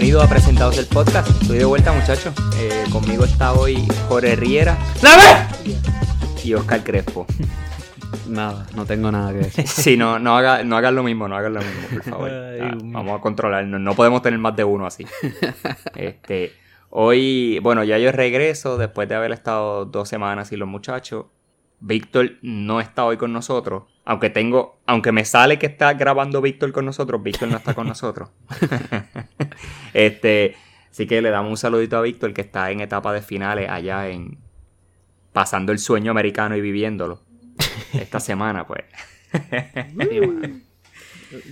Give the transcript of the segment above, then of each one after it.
bienvenido a Presentados el Podcast. Estoy de vuelta, muchachos. Eh, conmigo está hoy Jorge Riera y Oscar Crespo. Nada, no tengo nada que decir. Sí, no, no, haga, no hagan lo mismo, no hagan lo mismo, por favor. Ay, Ah, vamos a controlarnos, no podemos tener más de uno así. Este, hoy, bueno, ya yo regreso después de haber estado dos semanas sin los muchachos. Víctor no está hoy con nosotros. Aunque tengo, aunque me sale que está grabando Víctor con nosotros, Víctor no está con nosotros. este, así que le damos un saludito a Víctor que está en etapa de finales allá en pasando el sueño americano y viviéndolo. Esta semana, pues.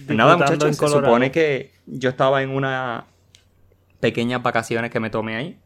Nada, Disfrutando muchachos, se supone que yo estaba en unas pequeñas vacaciones que me tomé ahí.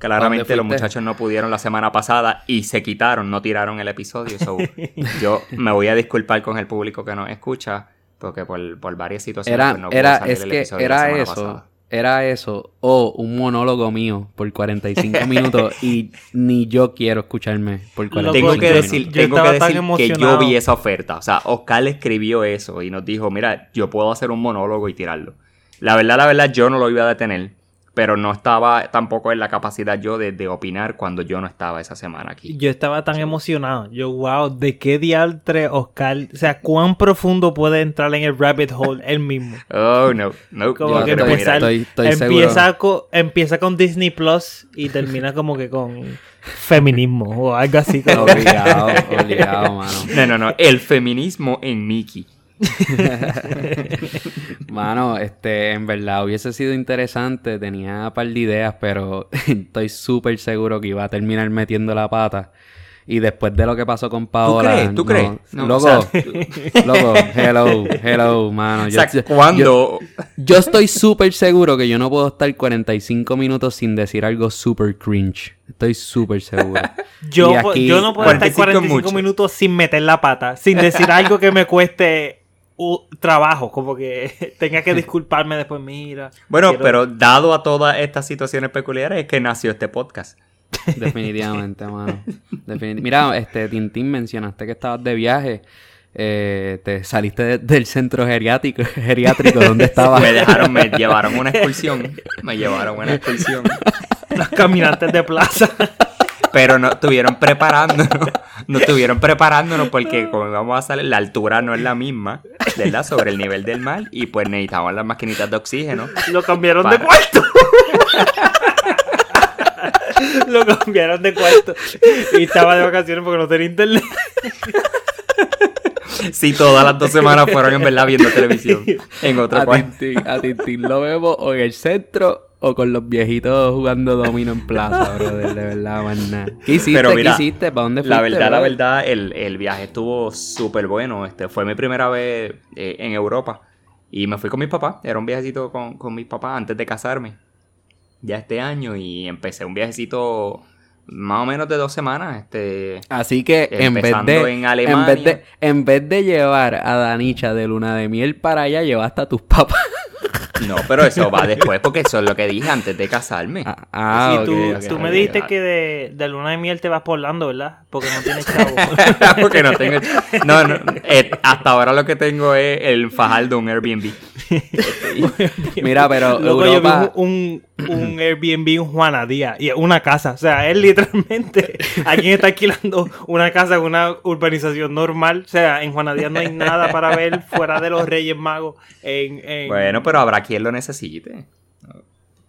Claramente ¿Dónde los muchachos no pudieron la semana pasada y se quitaron, no tiraron el episodio. so, yo me voy a disculpar con el público que nos escucha porque por, por varias situaciones Era, pues, no pudo era, salir es el que episodio la era semana eso, pasada. era eso, o un monólogo mío por 45 minutos y ni yo quiero escucharme por 45 Tengo que minutos. decir, Yo tengo que, decir que yo vi esa oferta. O sea, Oscar le escribió eso y nos dijo, mira, yo puedo hacer un monólogo y tirarlo. La verdad, la verdad, yo no lo iba a detener. Pero no estaba tampoco en la capacidad yo de, de opinar cuando yo no estaba esa semana aquí. Yo estaba tan emocionado. Yo, wow, ¿de qué diantre Oscar? O sea, ¿cuán profundo puede entrar en el rabbit hole él mismo? Oh, no, no. Como yo que empezar- mira, estoy, estoy empieza, con, empieza con Disney Plus y termina como que con feminismo o algo así. seguro. Como... Obligado, obligado, mano. No, no, no. El feminismo en Mickey. Mano, este, en verdad hubiese sido interesante, tenía un par de ideas, pero estoy súper seguro que iba a terminar metiendo la pata. Y después de lo que pasó con Paola... crees? ¿Tú no- crees? No, loco, o sea, loco, hello, hello, mano. O Yo- sea, yo- cuando... Yo estoy súper seguro que yo no puedo estar 45 minutos sin decir algo súper cringe. Estoy súper seguro. Yo, aquí- yo no puedo estar 45 es 45 mucho. minutos sin meter la pata, sin decir algo que me cueste trabajo, como que tenga que disculparme después, mira. Bueno, quiero- pero dado a todas estas situaciones peculiares es que nació este podcast. Definitivamente, mano. Definit- Mira, este, Tintín, mencionaste que estabas de viaje. Eh, te saliste de- del centro geriátrico, geriátrico donde estabas. Me dejaron, me llevaron una excursión. Me llevaron una excursión. Los caminantes de plaza. Pero no estuvieron preparándonos. No estuvieron preparándonos porque como íbamos a salir, la altura no es la misma, ¿verdad? Sobre el nivel del mar. Y pues necesitaban las maquinitas de oxígeno. Lo cambiaron de cuarto. Lo cambiaron de cuarto. Y estaba de vacaciones porque no tenía internet. Sí, todas las dos semanas fueron en verdad viendo televisión. En otro A cuarto. Tintín, a Tintín lo vemos o en el centro o con los viejitos jugando domino en plaza, brother. De verdad, más nada. ¿Qué hiciste? Pero mira, ¿Qué hiciste? ¿Para dónde fuiste? La verdad, la verdad, el, el viaje estuvo súper bueno. Este, fue mi primera vez eh, en Europa. Y me fui con mis papás. Era un viajecito con, con mis papás antes de casarme. Ya este año. Y empecé un viajecito más o menos de dos semanas. Este, Así que en vez, Empezando de, en en, Alemania. vez de, en vez de llevar a Danicha de luna de miel para allá, llevaste a tus papás. no, pero eso va después porque eso es lo que dije antes de casarme. Ah, ah, tú, me dijiste que de, de luna de miel te vas por Orlando, ¿verdad? Porque no tienes chavo. porque no tengo... No, no. eh, hasta ahora lo que tengo es el Fajardo, un Airbnb. Mira, pero Luego yo vi Europa... un, un, un Airbnb en Juana Díaz y una casa. O sea, él literalmente alguien está alquilando una casa en una urbanización normal. O sea, en Juana Díaz no hay nada para ver fuera de los Reyes Magos. En, en- Bueno, pero habrá quien lo necesite.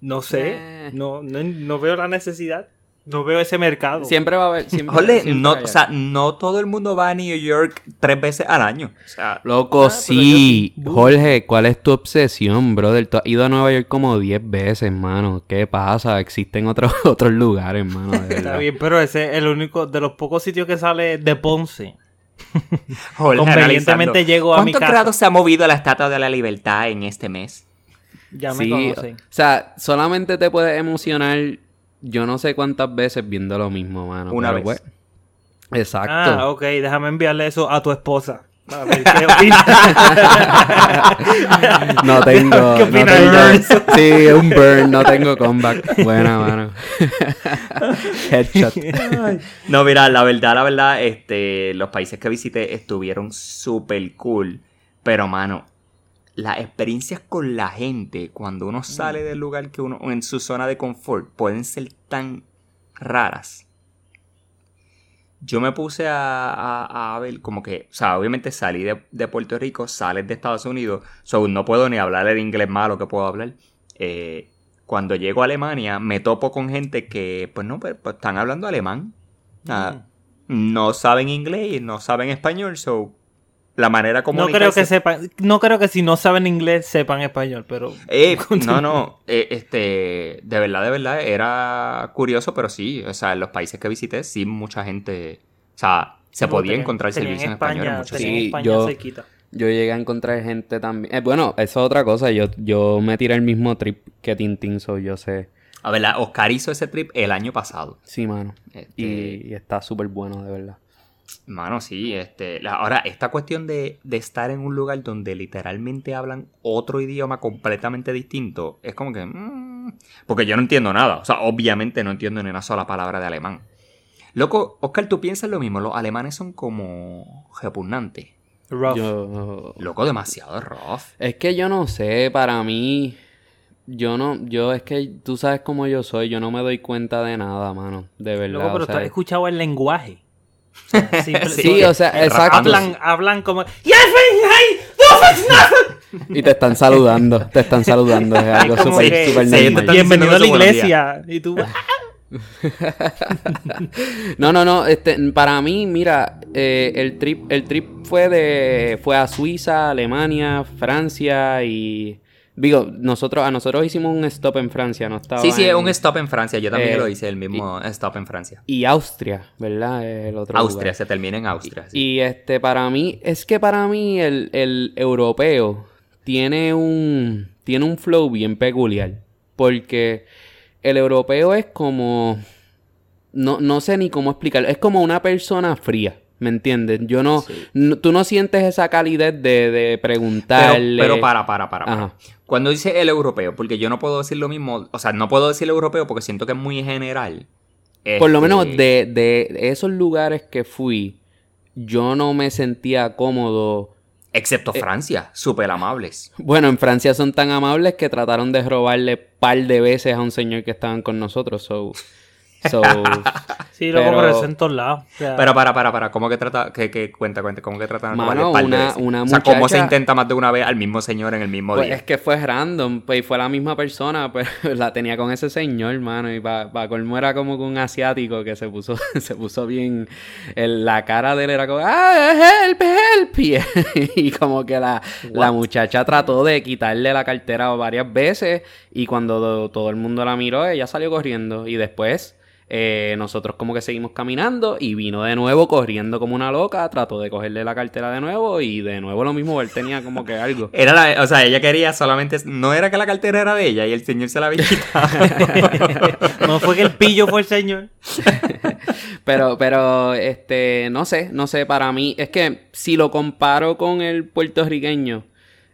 no sé. Eh. No, no, no veo la necesidad. No veo ese mercado. Siempre va a haber... Siempre, Jole, siempre no, o sea, no todo el mundo va a New York tres veces al año. O sea, Loco, Ah, sí. yo. Jorge, ¿cuál es tu obsesión, brother? Tú has ido a Nueva York como 10 veces, mano. ¿Qué pasa? Existen otros, otros lugares, mano, de Está bien, pero ese es el único de los pocos sitios que sale de Ponce. Jorge, Convenientemente llego a mi ¿Cuántos casa. grados se ha movido la Estatua de la Libertad en este mes? Ya me Sí, conocen. o sea, solamente te puedes emocionar yo no sé cuántas veces viendo lo mismo, mano. Una vez. pues, exacto. Ah, ok, déjame enviarle eso a tu esposa. A ver qué opina. No tengo. ¿Qué no tengo-? Sí, un burn, no tengo comeback. Buena, mano. Headshot. No, mira, la verdad, la verdad, este, los países que visité estuvieron súper cool. Pero, mano, las experiencias con la gente cuando uno sale del lugar que uno en su zona de confort pueden ser tan raras. Yo me puse a, a- a ver como que, o sea, obviamente salí de, de Puerto Rico, sales de Estados Unidos, so no puedo ni hablar el inglés malo que puedo hablar. Eh, cuando llego a Alemania me topo con gente que, pues no, pues, pues, están hablando alemán. Ah, no saben inglés, no saben español, so la manera como No creo que sepan, no creo que si no saben inglés sepan español, pero Eh, no, no, eh, este, de verdad, de verdad, era curioso, pero sí, o sea, en los países que visité, sí, mucha gente, o sea, se podía encontrar tenían servicio en español en muchos tenían Sí, sitios. España yo- cerquita. Yo llegué a encontrar gente también. Eh, bueno, eso es otra cosa. Yo, yo me tiré el mismo trip que Tintín, so yo sé. A ver, la- Oscar hizo ese trip el año pasado. Sí, mano. Este, Y, y está súper bueno, de verdad. Mano, sí, este, la- ahora, esta cuestión de, de estar en un lugar donde literalmente hablan otro idioma completamente distinto, es como que, mm, porque yo no entiendo nada, o sea, obviamente no entiendo ni una sola palabra de alemán. Loco, Oscar, tú piensas lo mismo, los alemanes son como repugnantes. Rough. Yo, Loco, demasiado rough. Es que yo no sé, para mí, yo no, yo es que tú sabes cómo yo soy, yo no me doy cuenta de nada, mano, de verdad. Luego, pero o sea, tú has escuchado el lenguaje. Simple- Sí, sí, o sea, el exacto. hablan, hablan como. Y te están saludando, te están saludando, es algo súper súper normal. Bienvenido a la iglesia. Y tú. No, no, no, este, para mí, mira, eh, el trip, el trip fue de, fue a Suiza, Alemania, Francia y, digo, nosotros, a nosotros hicimos un stop en Francia, no estaba Sí, sí, es en- un stop en Francia. Yo también Eh, lo hice, el mismo stop en Francia. y Austria, ¿verdad? El otro Austria, lugar. se termina en Austria. sí. Y este, para mí, es que para mí el, el europeo tiene un, tiene un flow bien peculiar. Porque el europeo es como, no, no sé ni cómo explicarlo, es como una persona fría. ¿Me entiendes? Yo no, Sí. no- tú no sientes esa calidez de, de preguntarle. pero para, para, para. para. Cuando dice el europeo, porque yo no puedo decir lo mismo, o sea, no puedo decir el europeo porque siento que es muy general. Por lo Este, menos de, de esos lugares que fui, yo no me sentía cómodo. Excepto Francia, súper amables. Bueno, en Francia son tan amables que trataron de robarle par de veces a un señor que estaban con nosotros. So, so, Sí, loco, Pero- en todos lados. O sea, Pero para, para, para, ¿cómo que trata, que, que cuenta, cuenta, cómo que tratan de Mano, de una- una O sea, ¿cómo se muchacha- intenta más de una vez al mismo señor en el mismo pues día? es que fue random, pues y fue la misma persona, pero la tenía con ese señor, mano, y para colmo era como que un asiático que se puso, se puso bien, el- la cara de él era como, ah, help, help, y, y como que la, la muchacha trató de quitarle la cartera varias veces, y cuando do- todo el mundo la miró, ella salió corriendo, y después... eh, nosotros como que seguimos caminando y vino de nuevo corriendo como una loca, trató de cogerle la cartera de nuevo y de nuevo lo mismo, él tenía como que algo. Era la, o sea, ella quería solamente, no era que la cartera era de ella y el señor se la había quitado. no fue que el pillo fue el señor. Pero, pero, este, no sé, no sé, para mí, es que si lo comparo con el puertorriqueño,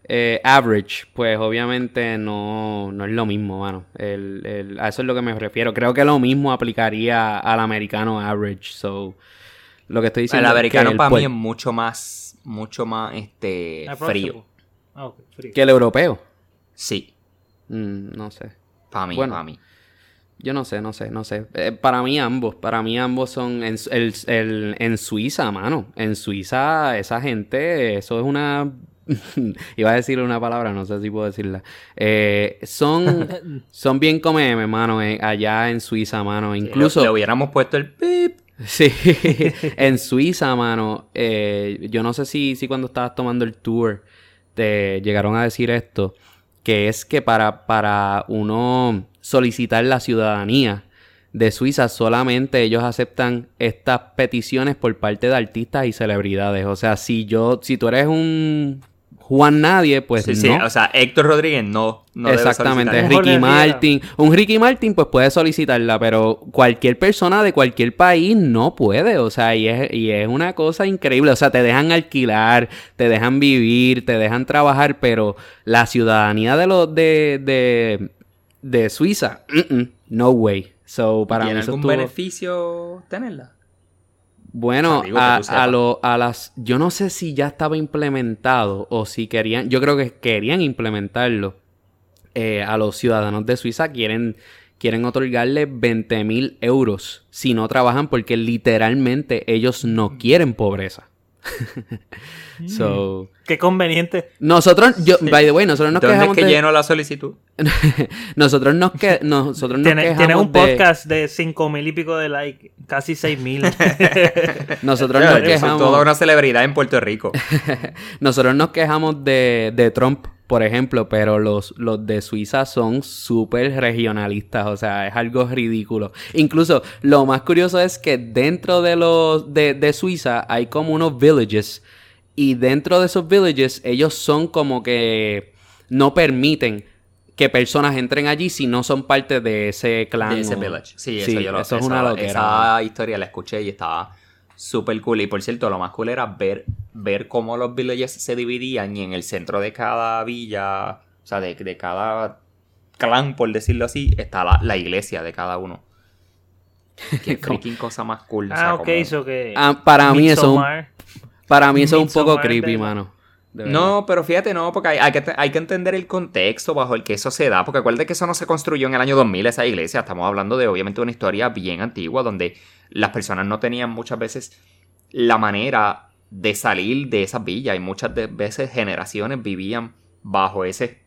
eh, average, pues obviamente no, no es lo mismo, mano. El, el- a eso es lo que me refiero. Creo que lo mismo aplicaría al americano average, so, lo que estoy el diciendo es que americano el para mí es mucho más, mucho más, este, frío. Ah, ok, frío. que el europeo. Sí, Mm, no sé. para mí, Bueno. para mí. Yo no sé, no sé, no sé. Eh, para mí ambos, para mí ambos son en, el- el- en Suiza, mano. En Suiza esa gente, eso es una... Iba a decir una palabra, no sé si puedo decirla. Eh, son, son bien come mano, eh, allá en Suiza, mano. Incluso... Le, le hubiéramos puesto el pip. Sí, en Suiza, mano, eh, yo no sé si, si cuando estabas tomando el tour te llegaron a decir esto, que es que para, para uno solicitar la ciudadanía de Suiza solamente ellos aceptan estas peticiones por parte de artistas y celebridades. O sea, si yo, si tú eres un Juan Nadie, pues sí, no. sí, o sea, Héctor Rodríguez no, no debe Exactamente. Mejor Ricky. Martin. Un Ricky Martin pues puede solicitarla, pero cualquier persona de cualquier país no puede, o sea, y es, y es una cosa increíble, o sea, te dejan alquilar, te dejan vivir, te dejan trabajar, pero la ciudadanía de los de, de, de Suiza, mm, mm, no way. So, para mí ¿Tiene eso algún estuvo- beneficio tenerla? Bueno, a, a lo- a las. Yo no sé si ya estaba implementado o si querían. Yo creo que querían implementarlo. Eh, a los ciudadanos de Suiza quieren, quieren otorgarle 20 mil euros si no trabajan porque literalmente ellos no quieren pobreza. so, Qué conveniente. nosotros, yo, by the way, nosotros nos ¿Dónde es quejamos que de- lleno la solicitud? nosotros nos, que, nosotros nos Tiene, quejamos tiene un de- podcast de cinco mil y pico de likes, casi seis mil. nosotros Yo nos soy quejamos toda una celebridad en Puerto Rico. Nosotros nos quejamos de, de Trump, por ejemplo, pero los, los de Suiza son súper regionalistas, o sea, es algo ridículo. Incluso lo más curioso es que dentro de los de, de Suiza hay como unos villages y dentro de esos villages ellos son como que no permiten que personas entren allí si no son parte de ese clan. de ese o- village. Sí, eso yo lo eso es esa- una loquera. Esa historia la escuché y estaba súper cool. Y por cierto, lo más cool era ver, ver cómo los villages se dividían y en el centro de cada villa, o sea, de, de cada clan, por decirlo así, está la, la iglesia de cada uno. Qué freaking cosa más cool. o sea, ah, ok, como- eso que. Ah, para mí eso. Para mí eso es un poco creepy, de- mano. No, pero fíjate, no, porque hay, hay que, hay que entender el contexto bajo el que eso se da, porque acuérdate que eso no se construyó en el año 2000, esa iglesia, estamos hablando de obviamente una historia bien antigua, donde las personas no tenían muchas veces la manera de salir de esas villas, y muchas de- veces generaciones vivían bajo ese,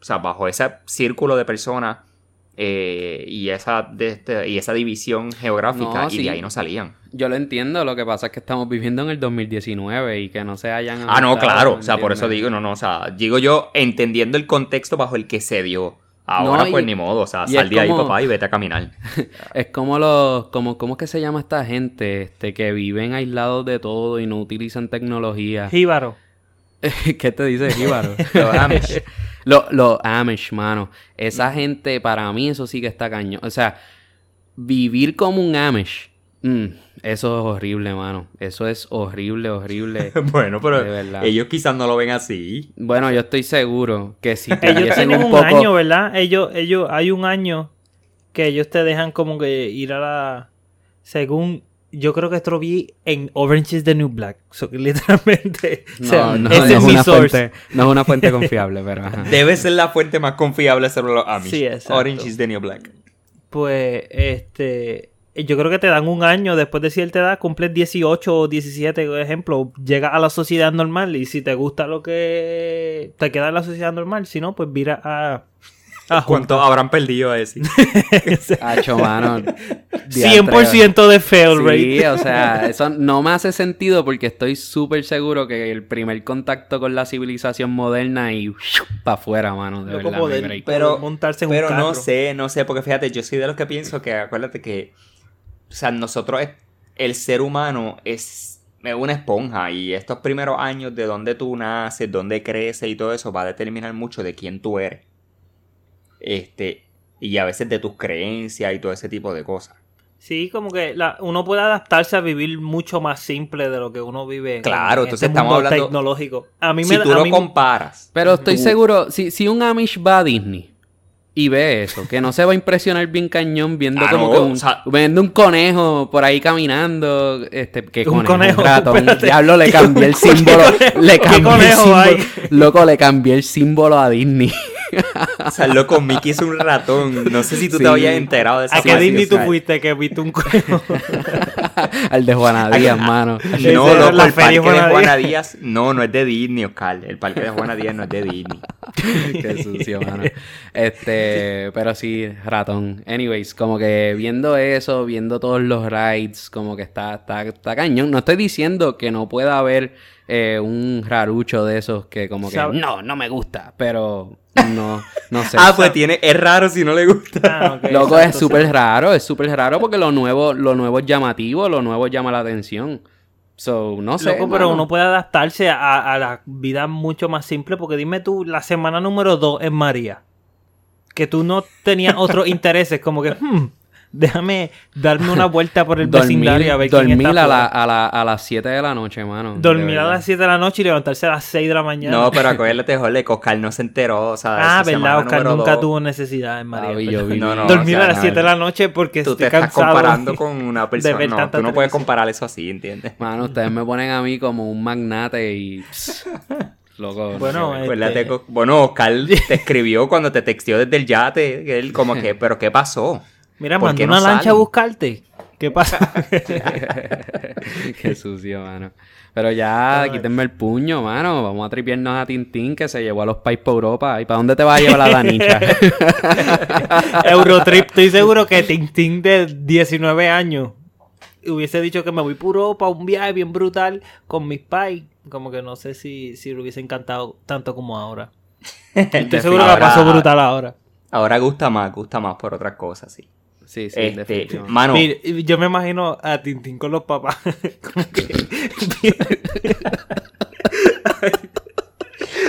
o sea, bajo ese círculo de personas eh, y, esa, de este- y esa división geográfica, No, y sí. de ahí no salían. Yo lo entiendo, lo que pasa es que estamos viviendo en el 2019 y que no se hayan... Ah, no, claro. O sea, por eso digo, no, no. O sea, digo yo entendiendo el contexto bajo el que se dio. Ahora, No, y- pues ni modo. O sea, sal de ahí, papá, y vete a caminar. Es como los... Como, ¿Cómo es que se llama esta gente? Este, que viven aislados de todo y no utilizan tecnología. Jíbaro. ¿Qué te dice Jíbaro? Los Amish. Los los Amish, mano. Esa gente, para mí, eso sí que está cañón. O sea, vivir como un Amish. mm, eso es horrible, mano. Eso es horrible, horrible. bueno, pero ellos quizás no lo ven así. Bueno, yo estoy seguro que si Ellos tienen un, un poco... año, ¿verdad? Ellos, ellos, hay un año que ellos te dejan como que ir a la. Según. Yo creo que esto lo vi en Orange is the New Black. So, literalmente. o sea, No, no, ese no es es mi una source. fuente, no es una fuente confiable, pero ajá. Debe ser la fuente más confiable sobre los Amish. Sí, exacto. Orange is the New Black. Pues, este. Yo creo que te dan un año después de cierta edad, cumples 18 o 17, por ejemplo, llegas a la sociedad normal y si te gusta lo que te queda en la sociedad normal, si no, pues vira a. a ¿Cuánto habrán perdido a ese? Hacho, mano. 100% de fail rate. Sí, o sea, eso no me hace sentido porque estoy súper seguro que el primer contacto con la civilización moderna y para afuera, mano, de verdad, no poder-. Pero, montarse en un pero no carro. sé, no sé, porque fíjate, yo soy de los que pienso que, acuérdate que, o sea, nosotros, el ser humano es, una esponja y estos primeros años de dónde tú naces, dónde creces y todo eso va a determinar mucho de quién tú eres. Este, y a veces de tus creencias y todo ese tipo de cosas. Sí, como que la- uno puede adaptarse a vivir mucho más simple de lo que uno vive en- Claro, en entonces este estamos mundo hablando- tecnológico. A mí Si me da- tú a lo mí- comparas, Pero estoy tú- seguro, si, si un Amish va a Disney y ve eso, que no se va a impresionar bien cañón viendo Ah, como no, que un, o sea- viendo un conejo por ahí caminando, este, que Un conejo, conejo, un ratón, espérate. diablo, le cambié el ¿Qué símbolo, conejo? le ¿Qué cambié el conejo símbolo, hay? loco, le cambié el símbolo a Disney. O sea, loco, Mickey es un ratón. No sé si tú Sí. te habías enterado de esa ¿A qué Disney tú fuiste que viste un conejo? al de Juana Díaz, mano. No, loco, la el parque de Juana Díaz, no, no es de Disney, Oscar. El parque de Juana Díaz no es de Disney. Qué sucio, mano. Este, pero sí, ratón. Anyways, como que viendo eso, viendo todos los rides, como que está, está, está cañón. No estoy diciendo que no pueda haber eh, un rarucho de esos que como que Sabe- no, no me gusta, pero no, no sé. Ah, pues tiene, es raro si no le gusta. Ah, Loco, es súper sí. raro, es súper raro porque lo nuevo, lo nuevo es llamativo, lo nuevo llama la atención. So, no sé. Loco, pero uno puede adaptarse a, a la vida mucho más simple. Porque dime tú, la semana número 2 en María. Que tú no tenías otros intereses. Como que, hmm, déjame darme una vuelta por el Dormir, vecindario a ver quién dormir está a, la- a, la- a las 7 de la noche, mano. Dormir a las 7 de la noche y levantarse a las 6 de la mañana. No, pero acuérdate, Jorge, que Oscar no se enteró. O sea, ah, verdad, Oscar nunca dos, tuvo necesidad en María. Papi, yo viví- No, no, Dormir o sea, a las no, 7 de la noche porque Tú te estás cansado. comparando con una persona. ver No, tanta tú no puedes comparar eso así, ¿entiendes? Mano, ustedes me ponen a mí como un magnate y... loco. no Bueno, Este- bueno, Oscar te escribió cuando te texteó desde el yate. Él como que, ¿pero qué pasó? Mira, ¿Por mandó qué no una lancha a buscarte. ¿Qué pasa? Qué sucio, mano. Pero ya, Ay. quítenme el puño, mano. Vamos a tripearnos a Tintín que se llevó a los países para Europa. ¿Y para dónde te va a llevar la Danicha? Eurotrip, estoy seguro que Tintín de 19 años hubiese dicho que me voy por Europa un viaje bien brutal con mis pais. Como que no sé si, si le hubiese encantado tanto como ahora. Estoy seguro que la pasó brutal ahora. Ahora gusta más, gusta más por otras cosas, sí. Sí, sí, Este, definitivamente. mano, Mira, yo me imagino a Tintín con los papás. Como que-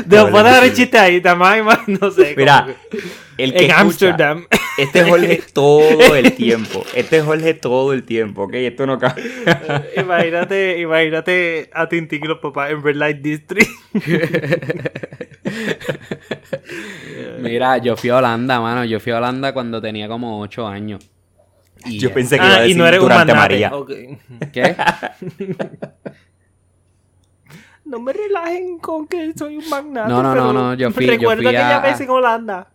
Después de dar el chiste ahí, también, no sé. mira, que- el que en escucha, Ámsterdam. este es Jorge todo el tiempo. Este es Jorge todo el tiempo, ¿ok? Esto no cambia. imagínate, imagínate a Tintín y los papás en Red Light District. Mira, yo fui a Holanda, mano. Yo fui a Holanda cuando tenía como 8 años. Y Yo pensé que iba a Ah, y no eres durante. María. ¿Qué? No me relajen con que soy un magnate. No, no, pero no, no, yo fui- yo Recuerda fui aquella a- vez en Holanda.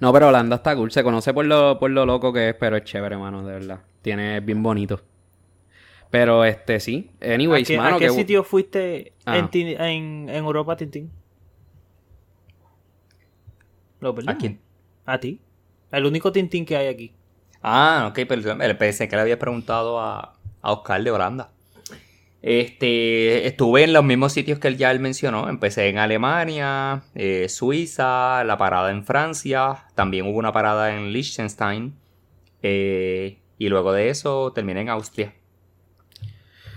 No, pero Holanda está cool. Se conoce por lo, por lo loco que es, pero es chévere, mano, de verdad. Tiene es bien bonito. Pero este sí. Anyways, ¿A qué, mano, a qué que sitio fuiste Ah. en, en Europa, Tintín? Lo perdimos. ¿A quién? A ti. El único Tintín que hay aquí. Ah, ok, pero pensé que le había preguntado a, a Oscar de Holanda. Este, estuve en los mismos sitios que él ya él mencionó. Empecé en Alemania, eh, Suiza, la parada en Francia, también hubo una parada en Liechtenstein. eh, y luego de eso terminé en Austria.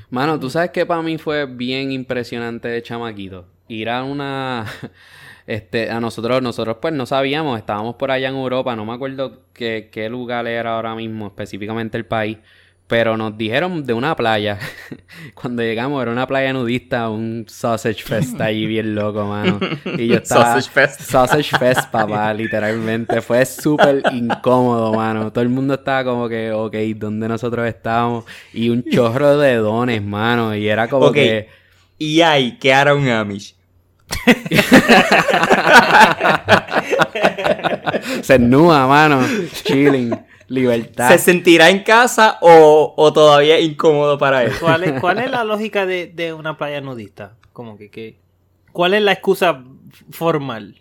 Mano, tú sabes que para mí fue bien impresionante de chamaquito. Ir a una. Este, a nosotros, nosotros pues no sabíamos, estábamos por allá en Europa, no me acuerdo qué, qué lugar era ahora mismo, específicamente el país, pero nos dijeron de una playa. Cuando llegamos era una playa nudista, un sausage fest ahí bien loco, mano. Y yo estaba... Sausage Fest. Sausage fest, papá, literalmente. Fue súper incómodo, mano. Todo el mundo estaba como que, ok, ¿dónde nosotros estábamos? Y un chorro de dones, mano. Y era como que... Y ahí, que era un Amish. Se nua, mano. Chilling. Libertad. ¿Se sentirá en casa o, o todavía incómodo para él? ¿Cuál es, cuál es la lógica de, de una playa nudista? Como que, que- ¿Cuál es la excusa formal?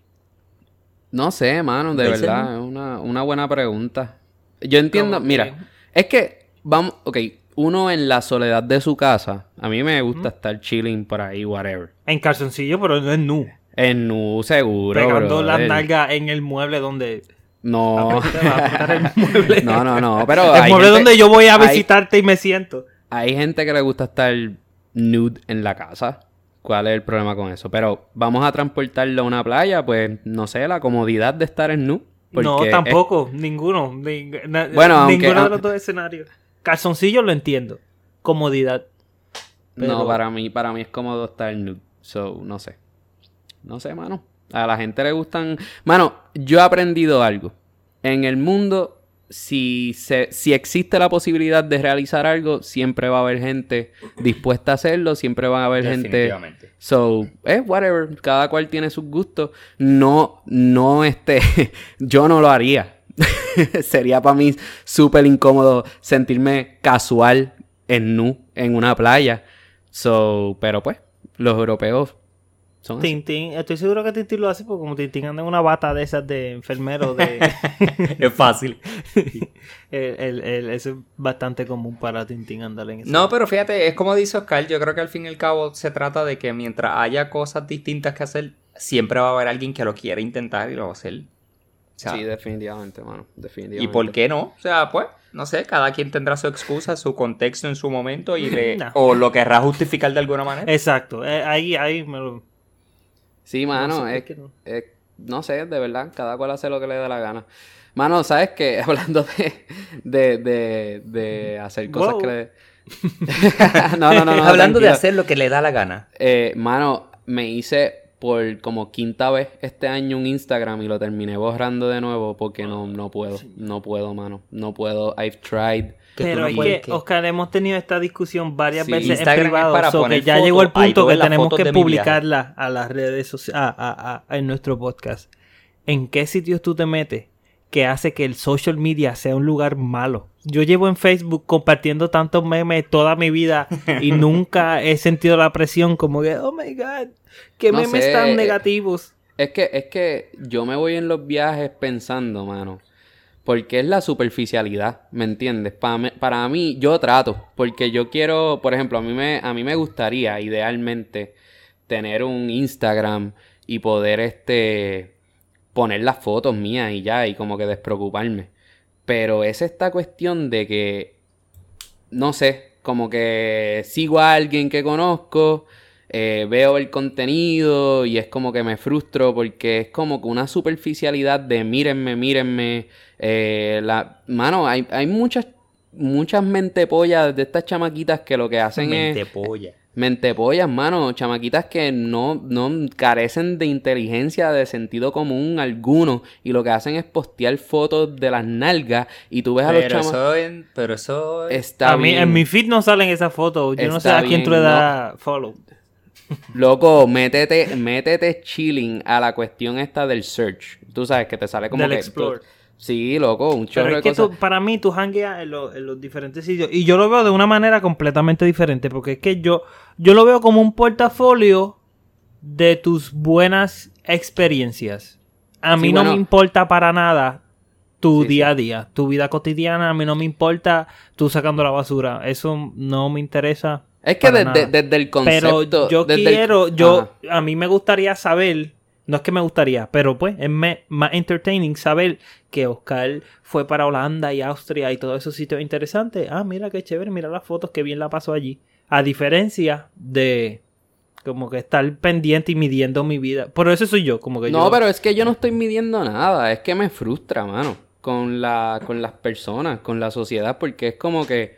No sé, mano, de verdad. Es una, una buena pregunta. Yo entiendo, que- mira, es que, vamos, ok, uno en la soledad de su casa, a mí me gusta estar chilling por ahí, whatever. En calzoncillo, pero no es nu. En nu, seguro. Pegando las nalgas en el mueble donde... No. El mueble. No, no, no, pero el mueble gente- donde yo voy a hay- visitarte y me siento. Hay gente que le gusta estar nude en la casa. ¿Cuál es el problema con eso? Pero vamos a transportarlo a una playa, pues no sé, la comodidad de estar en nu. No, tampoco, ninguno. Ning- Bueno, aunque- ninguno de los dos escenarios. Calzoncillo lo entiendo. Comodidad. pero- No, para mí, para mí es cómodo estar nude. So, no sé. No sé, mano. A la gente le gustan. Mano, yo he aprendido algo. En el mundo, si, se, si existe la posibilidad de realizar algo, siempre va a haber gente dispuesta a hacerlo. Siempre va a haber gente. Definitivamente. So, eh, whatever, cada cual tiene sus gustos. No, no, este, yo no lo haría. Sería para mí súper incómodo sentirme casual en nu en una playa. So, pero pues, los europeos son así. Tintín, estoy seguro que Tintín lo hace porque como Tintín anda en una bata de esas de enfermero de... Es fácil. el- el- el- eso es bastante común para Tintín andar en eso. No, pero fíjate, es como dice Oscar, yo creo que al fin y al cabo se trata de que mientras haya cosas distintas que hacer, siempre va a haber alguien que lo quiera intentar y lo va a hacer. O sea, Sí, definitivamente, mano. Definitivamente. ¿Y por qué no? O sea, pues, no sé, cada quien tendrá su excusa, su contexto en su momento y le, No. o lo querrá justificar de alguna manera. Exacto, eh, ahí, ahí me lo... Sí, mano, no sé es, no. es- no sé, de verdad, cada cual hace lo que le da la gana. Mano, ¿sabes qué? Hablando de, de, de, de hacer cosas Wow. que le... no, no, no, no. Hablando de hacer lo que le da la gana. Eh, mano, me hice por como quinta vez este año un Instagram y lo terminé borrando de nuevo porque no, no puedo. No puedo, mano. No puedo. I've tried. Pero no es que, Oscar, hemos tenido esta discusión varias Sí, veces en Instagram es privado, para so poner que ya llegó el punto que tenemos que publicarla a las redes sociales, a, a- a- en nuestro podcast. ¿En qué sitios tú te metes que hace que el social media sea un lugar malo? Yo llevo en Facebook compartiendo tantos memes toda mi vida y nunca he sentido la presión como que, oh my god, qué No memes sé, tan eh, negativos. Es que, es que yo me voy en los viajes pensando, mano. Porque es la superficialidad, ¿me entiendes? Pa me- para mí, yo trato. Porque yo quiero, por ejemplo, a mí me, a mí me gustaría, idealmente, tener un Instagram y poder, este, poner las fotos mías y ya, y como que despreocuparme. Pero es esta cuestión de que, no sé, como que sigo a alguien que conozco, eh, veo el contenido y es como que me frustro porque es como que una superficialidad de mírenme, mírenme. eh, la... Mano, hay, hay muchas, muchas mentepollas de estas chamaquitas que lo que hacen es... Mente polla. Mentepollas, mano, chamaquitas que no, no carecen de inteligencia, de sentido común alguno, y lo que hacen es postear fotos de las nalgas, y tú ves a los Pero chamos... eso, en- pero eso es- Está a mí, bien. en mi feed no salen esas fotos. Yo no sé a quién tú le das follow. Loco, métete, métete chilling a la cuestión esta del search. Tú sabes que te sale como Del que... explore. Sí, loco, un chorro Pero de es que cosas. tú- para mí tú hangueas en, lo- en los diferentes sitios. Y yo lo veo de una manera completamente diferente. Porque es que yo, yo lo veo como un portafolio de tus buenas experiencias. A mí Sí, no bueno. me importa para nada tu Sí, día a día, tu vida cotidiana. A mí no me importa tú sacando la basura. Eso no me interesa. Es que desde, desde el Pero concepto... yo desde el- quiero, yo, a mí me gustaría saber, no es que me gustaría, pero pues es me- más entertaining saber que Oscar fue para Holanda y Austria y todos esos sitios interesantes. Ah, mira qué chévere, mira las fotos, qué bien la pasó allí. A diferencia de como que estar pendiente y midiendo mi vida. Por eso soy yo, como que No, yo... pero es que yo no estoy midiendo nada. Es que me frustra, mano. Con, la, con las personas, con la sociedad, porque es como que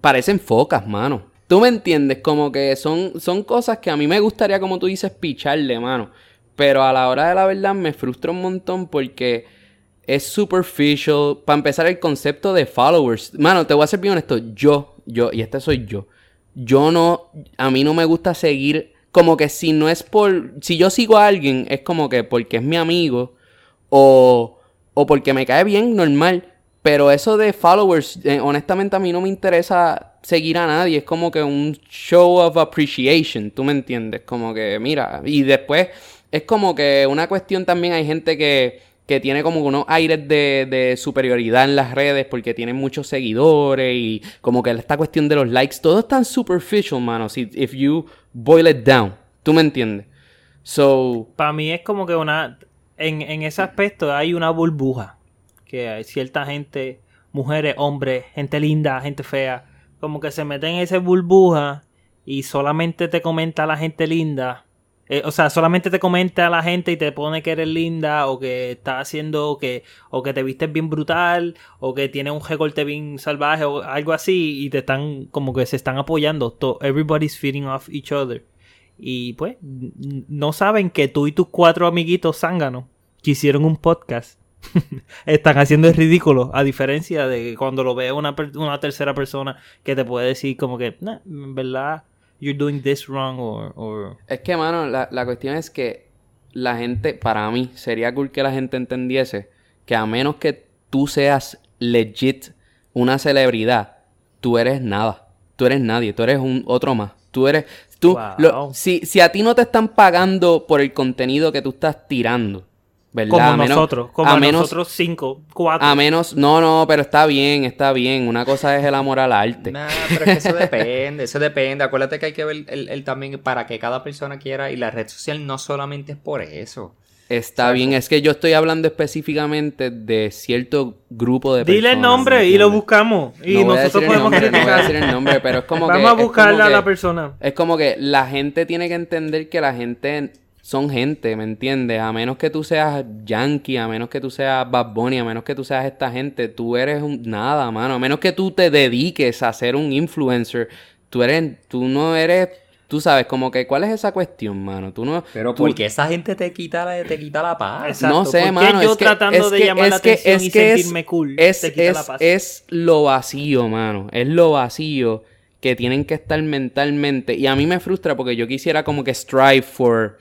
parecen focas, mano. Tú me entiendes, como que son, son cosas que a mí me gustaría, como tú dices, picharle, mano. Pero a la hora de la verdad me frustra un montón porque es superficial. Para empezar, el concepto de followers. Mano, te voy a ser bien honesto. Yo, yo, y este soy yo. Yo no, a mí no me gusta seguir. Como que si no es por. Si yo sigo a alguien, es como que porque es mi amigo. O, o porque me cae bien, normal. Pero eso de followers, eh, honestamente a mí no me interesa seguir a nadie. Es como que un show of appreciation, ¿tú me entiendes? Como que, mira, y después es como que una cuestión también hay gente que, que tiene como unos aires de, de superioridad en las redes porque tienen muchos seguidores y como que esta cuestión de los likes, todo es tan superficial, mano. Si, if you boil it down, ¿tú me entiendes? So, Para mí es como que una... En, en ese aspecto hay una burbuja. Que hay cierta gente, mujeres, hombres, gente linda, gente fea, como que se meten en esa burbuja y solamente te comenta la gente linda. Eh, o sea, solamente te comenta la gente y te pone que eres linda o que estás haciendo que, o que te vistes bien brutal o que tienes un recorte bien salvaje o algo así y te están como que se están apoyando. Everybody's feeding off each other. Y pues no saben que tú y tus cuatro amiguitos zánganos que hicieron un podcast están haciendo el ridículo. A diferencia de cuando lo ve una, tercera persona que te puede decir como que, "Nah, en verdad, you're doing this wrong or... or-". Es que, mano, la, la cuestión es que la gente, para mí, sería cool que la gente entendiese que a menos que tú seas legit una celebridad, tú eres nada. Tú eres nadie, tú eres un otro más. Tú eres. Tú, Wow. lo- si, si a ti no te están pagando por el contenido que tú estás tirando, ¿verdad? Como A menos- nosotros, como a menos, nosotros cinco, cuatro. A menos. No, no, pero está bien, está bien. Una cosa es el amor al arte. Nah, pero es que eso depende, eso depende. Acuérdate que hay que ver el, el también para que cada persona quiera y la red social no solamente es por eso. Está bien, es que yo estoy hablando específicamente de cierto grupo de personas. Dile el nombre ¿me y lo buscamos. Y No voy a nosotros podemos nombre, no voy a decir el nombre, pero es como que... Vamos a buscarle a que- la persona. Es como que la gente tiene que entender que la gente son gente, ¿me entiendes? A menos que tú seas Yankee, a menos que tú seas Bad Bunny, a menos que tú seas esta gente, tú eres un, nada, mano. A menos que tú te dediques a ser un influencer, tú eres, tú no eres Tú sabes, como que, ¿cuál es esa cuestión, mano? Tú no. Pero tú, porque esa gente te quita la, te quita la paz. Exacto, no sé, ¿por qué mano. yo es que, tratando es de que- llamar es la que- atención es y que es- sentirme cool Es, te quita la es- paz? es lo vacío, mano. Es lo vacío que tienen que estar mentalmente. Y a mí me frustra porque yo quisiera como que strive for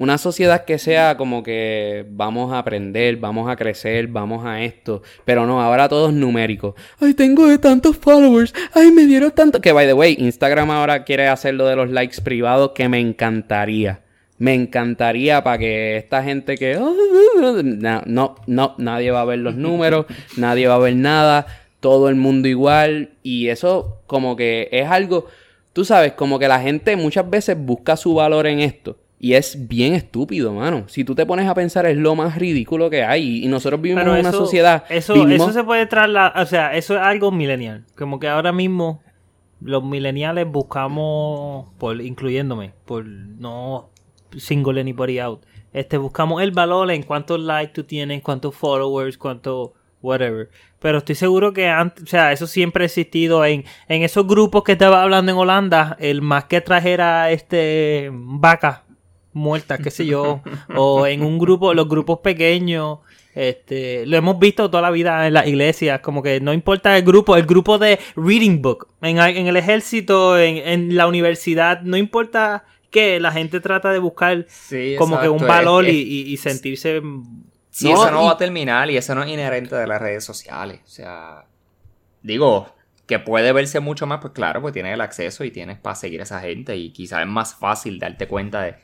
una sociedad que sea como que vamos a aprender, vamos a crecer, vamos a esto. Pero no, ahora todo es numérico. Ay, tengo de tantos followers. Ay, me dieron tanto. Que by the way, Instagram ahora quiere hacer lo de los likes privados que me encantaría. Me encantaría para que esta gente que... No, no, no, nadie va a ver los números, nadie va a ver nada, todo el mundo igual. Y eso como que es algo, tú sabes, como que la gente muchas veces busca su valor en esto. Y es bien estúpido, mano. Si tú te pones a pensar, es lo más ridículo que hay. Y nosotros vivimos Pero en una sociedad. Eso, vivimos- eso se puede trasladar, o sea, eso es algo millennial. Como que ahora mismo los millennials buscamos, por incluyéndome, por no single anybody out, este, buscamos el valor en cuántos likes tú tienes, cuántos followers, cuánto whatever. Pero estoy seguro que antes, o sea, eso siempre ha existido en, en esos grupos que estaba hablando en Holanda, el más que trajera este vaca muerta, qué sé yo, o en un grupo, los grupos pequeños, este, lo hemos visto toda la vida en las iglesias, como que no importa el grupo, el grupo de reading book, en, en el ejército, en, en la universidad, no importa que la gente trata de buscar Sí, como que un es- valor es- y, y- y sentirse Sí, No, eso no y- va a terminar y eso no es inherente de las redes sociales. O sea, digo, que puede verse mucho más, pues claro, pues tienes el acceso y tienes para seguir a esa gente y quizás es más fácil darte cuenta de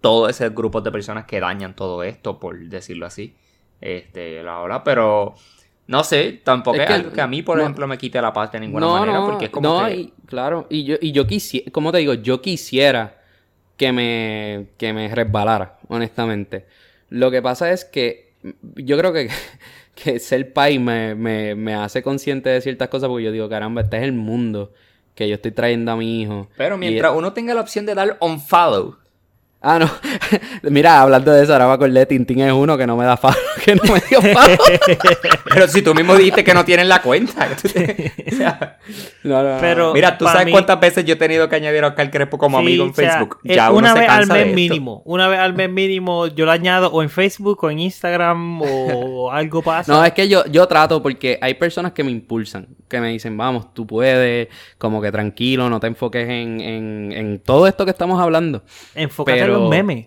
todo ese grupo de personas que dañan todo esto, por decirlo así. Este, la hora, pero no sé, tampoco Es que- algo que a mí, por no. ejemplo, me quite la paz de ninguna manera, porque es como no, que... y- claro, y yo, y yo quisiera, como te digo, yo quisiera que me, que me resbalara, honestamente. Lo que pasa es que yo creo que, que ser país me, me, me hace consciente de ciertas cosas porque yo digo, caramba, este es el mundo que yo estoy trayendo a mi hijo. Pero Y- mientras uno tenga la opción de dar unfollow, Ah, no. Mira, hablando de eso, ahora me acordé, Tintín es uno que no me da follow, que no me dio follow. pero si tú mismo dijiste que no tienes la cuenta. te- o sea, No, no, no. Pero- Mira, tú sabes mí- cuántas veces yo he tenido que añadir a Oscar Crespo como Sí, amigo en o sea, Facebook. eh, Ya uno una se vez al cansa de mes mínimo. Una vez al mes mínimo yo lo añado o en Facebook o en Instagram o algo pasa. No, es que yo, yo trato porque hay personas que me impulsan, que me dicen, vamos, tú puedes, como que tranquilo, no te enfoques en, en, en todo esto que estamos hablando. Enfócate en los memes.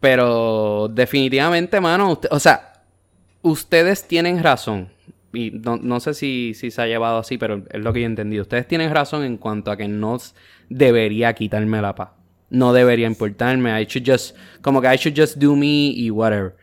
Pero definitivamente, mano, usted- o sea, ustedes tienen razón. Y no, no sé si, si se ha llevado así, pero es lo que yo he entendido. Ustedes tienen razón en cuanto a que no debería quitarme la paz. No debería importarme. I should just, como que I should just do me y whatever.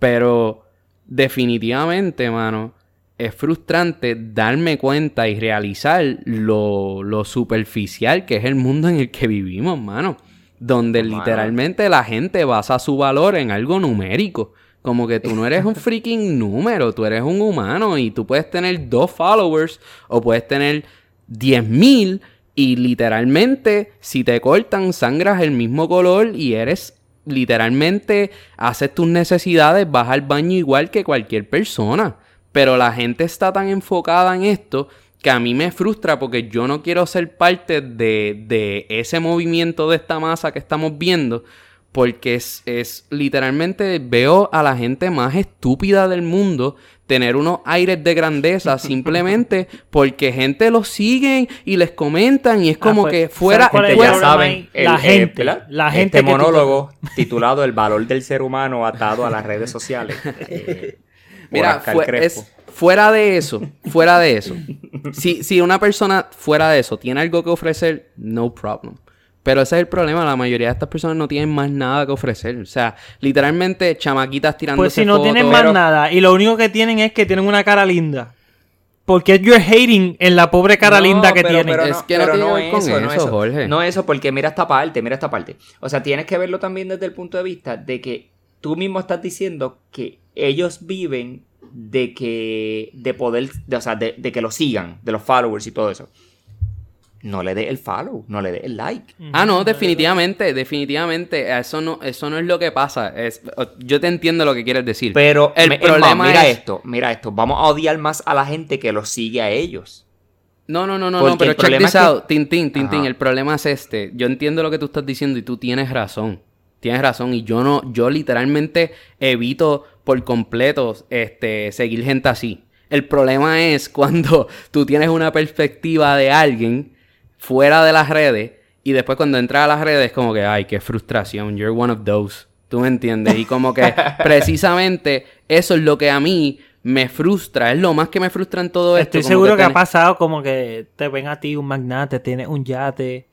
Pero definitivamente, mano, es frustrante darme cuenta y realizar lo, lo superficial que es el mundo en el que vivimos, mano. Donde Mano. literalmente la gente basa su valor en algo numérico. Como que tú no eres un freaking número, tú eres un humano y tú puedes tener dos followers o puedes tener 10.000 y literalmente si te cortan sangras el mismo color y eres literalmente haces tus necesidades, vas al baño igual que cualquier persona. Pero la gente está tan enfocada en esto que a mí me frustra porque yo no quiero ser parte de, de ese movimiento de esta masa que estamos viendo. Porque es, es literalmente veo a la gente más estúpida del mundo tener unos aires de grandeza simplemente porque gente los siguen y les comentan y es como pues, que ¿sabes fuera, Gente, ya fuera- problema saben? La el- gente, eh, ¿verdad? la gente este que tú- monólogo titulado El valor del ser humano atado a las redes sociales. eh, Mira, fue- es, fuera de eso, fuera de eso. si, si una persona fuera de eso tiene algo que ofrecer, no problem. Pero ese es el problema, la mayoría de estas personas no tienen más nada que ofrecer. O sea, literalmente chamaquitas tirando Pues si no tienen más nada y lo único que tienen es que tienen una cara linda. Porque you're hating en la pobre cara No, linda que pero- tienen. pero Es no, que no pero tiene no con eso, no eso, Jorge. No eso, porque mira esta parte, mira esta parte. O sea, tienes que verlo también desde el punto de vista de que tú mismo estás diciendo que ellos viven de que, de poder, de, o sea, de, de que lo sigan, de los followers y todo eso. no le dé el follow, no le dé el like. Ah, no, definitivamente, definitivamente. Eso no, eso no es lo que pasa. Es, yo te entiendo lo que quieres decir. Pero el problema mira esto, mira esto. Vamos a odiar más a la gente que los sigue a ellos. No, no, no, no, no pero check this out. Tintín, Tintín, el problema es este. Yo entiendo lo que tú estás diciendo y tú tienes razón. Tienes razón. Y yo no, yo literalmente evito por completo este, seguir gente así. El problema es cuando tú tienes una perspectiva de alguien fuera de las redes y después cuando entras a las redes como que, ay, qué frustración, you're one of those. ¿Tú me entiendes? Y como que precisamente eso es lo que a mí me frustra, es lo más que me frustra en todo esto. Estoy seguro que, ha pasado como que te ven a ti un magnate, tienes un yate,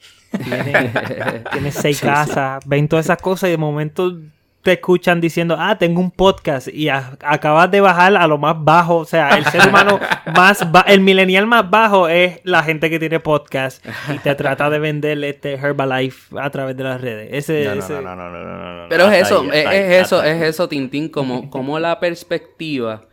tienes, seis casas, ven todas esas cosas y de momento te escuchan diciendo, ah, tengo un podcast y acabas de bajar a lo más bajo. O sea, el ser humano más, el millennial más bajo es la gente que tiene podcast y te trata de vender este Herbalife a través de las redes. Ese, no, no, no, no, Pero es eso, es, eso, es eso, Tintín, como, como la perspectiva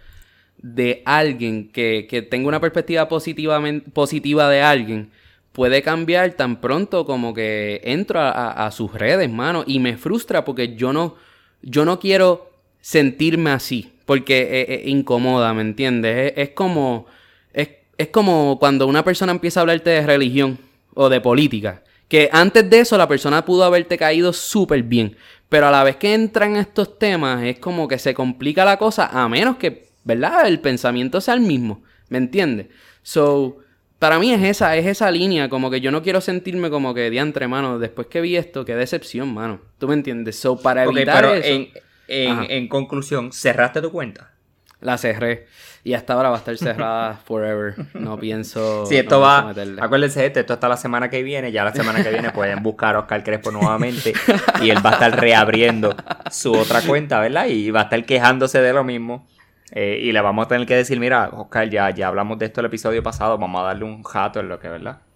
de alguien que, que tenga una perspectiva positivamente, positiva de alguien puede cambiar tan pronto como que entro a, a sus redes, mano, y me frustra porque yo no yo no quiero sentirme así, porque es, incomoda, ¿me entiendes? Es, como, es, es como cuando una persona empieza a hablarte de religión o de política, que antes de eso la persona pudo haberte caído súper bien, pero a la vez que entran estos temas es como que se complica la cosa, a menos que, ¿verdad? El pensamiento sea el mismo, ¿me entiendes? So, para mí es esa, es esa línea, como que yo no quiero sentirme como que diantre, mano, después que vi esto, qué decepción, mano. ¿Tú me entiendes? So, para evitar eso... En, conclusión, ¿cerraste tu cuenta? La cerré. Y hasta ahora va a estar cerrada forever. No pienso. Sí, esto va. Acuérdense, esto, esto está la semana que viene. Ya la semana que viene pueden buscar a Oscar Crespo nuevamente. y él va a estar reabriendo su otra cuenta, ¿verdad? Y va a estar quejándose de lo mismo. Eh, y le vamos a tener que decir, mira, Oscar, ya, ya hablamos de esto el episodio pasado, vamos a darle un jato en lo que, ¿verdad?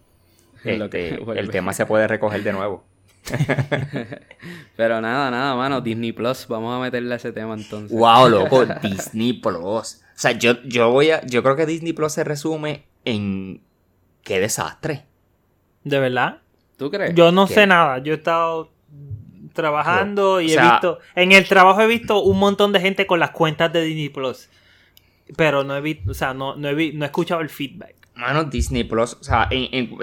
Este, el tema se puede recoger de nuevo. Pero nada, nada, mano, Disney Plus, vamos a meterle a ese tema entonces. Wow, loco, Disney Plus. O sea, yo, yo voy a, yo creo que Disney Plus se resume en qué desastre. ¿De verdad? ¿Tú crees? Yo no sé nada, yo he estado trabajando y he visto. En el trabajo he visto un montón de gente con las cuentas de Disney Plus. Pero no he visto, o sea, no, no, he, no he escuchado el feedback. Mano, Disney Plus, o sea,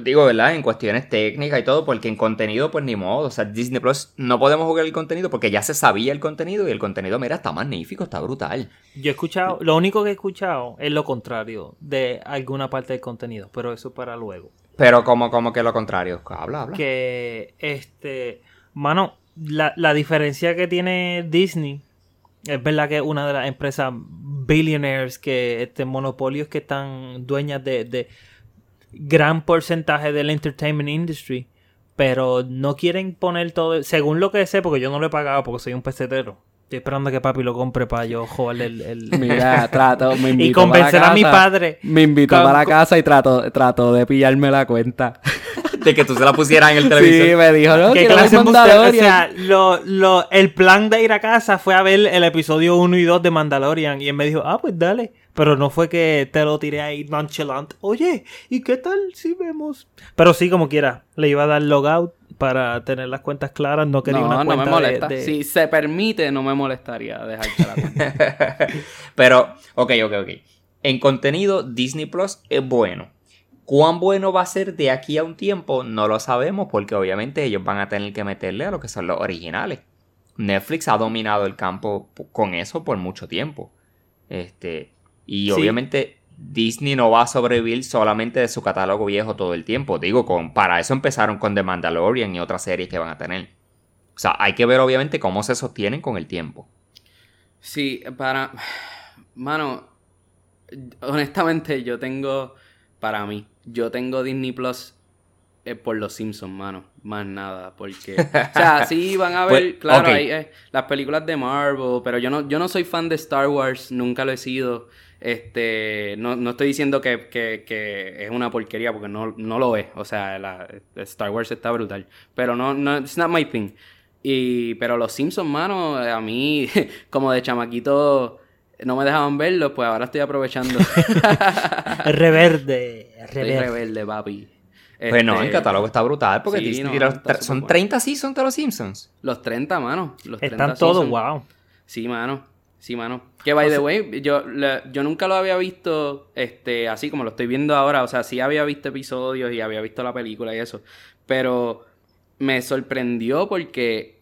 digo, ¿verdad? En cuestiones técnicas y todo, porque en contenido, pues ni modo. O sea, Disney Plus no podemos jugar el contenido porque ya se sabía el contenido y el contenido, mira, está magnífico, está brutal. Yo he escuchado, lo único que he escuchado es lo contrario de alguna parte del contenido, pero eso para luego. Pero como, como que lo contrario, habla, habla. Que, este, mano, la, la diferencia que tiene Disney es verdad que es una de las empresas billionaires que este monopolios que están dueñas de, de gran porcentaje del entertainment industry pero no quieren poner todo según lo que sé porque yo no lo he pagado porque soy un pesetero Estoy esperando que papi lo compre para yo jugarle el... Mira, trato, me Y convencer a mi padre. Me invitó para la casa y trato, trato de pillarme la cuenta. de que tú se la pusieras en el televisor. Sí, me dijo, no, que clase O sea, lo, lo, el plan de ir a casa fue a ver el episodio 1 y 2 de Mandalorian. Y él me dijo, ah, pues dale. Pero no fue que te lo tiré ahí nonchalant. Oye, ¿y qué tal si vemos? Pero sí, como quiera. Le iba a dar logout para tener las cuentas claras. No quería una cuenta no me molesta. Si se permite, no me molestaría dejarte la cuenta. Pero, ok, ok, ok. En contenido, Disney Plus es bueno. ¿Cuán bueno va a ser de aquí a un tiempo? No lo sabemos porque obviamente ellos van a tener que meterle a lo que son los originales. Netflix ha dominado el campo con eso por mucho tiempo. Este, y obviamente Disney no va a sobrevivir solamente de su catálogo viejo todo el tiempo. Digo, con, para eso empezaron con The Mandalorian y otras series que van a tener. O sea, hay que ver obviamente cómo se sostienen con el tiempo. Sí, para... Mano, honestamente yo tengo, para mí, yo tengo Disney Plus eh, por los Simpsons, mano. Más nada, porque... O sea, sí van a ver, pues, claro, hay, eh, las películas de Marvel, pero yo no, yo no soy fan de Star Wars, nunca lo he sido. Este, no, no estoy diciendo que, que, es una porquería porque no, no lo es. O sea, la, Star Wars está brutal. Pero no, no, it's not my thing. Y, pero los Simpsons, mano, a mí, como de chamaquito, no me dejaban verlo, pues ahora estoy aprovechando. reverde, reverde. rebelde, papi. Pues no, el Este, catálogo está brutal porque sí, no, está son superbueno. 30 seasons de los Simpsons. Los 30, mano. Los 30 Están todos, wow. Sí, mano. Sí, mano. Que by the way, yo, la- yo nunca lo había visto este, así como lo estoy viendo ahora. O sea, sí había visto episodios y había visto la película y eso. Pero me sorprendió porque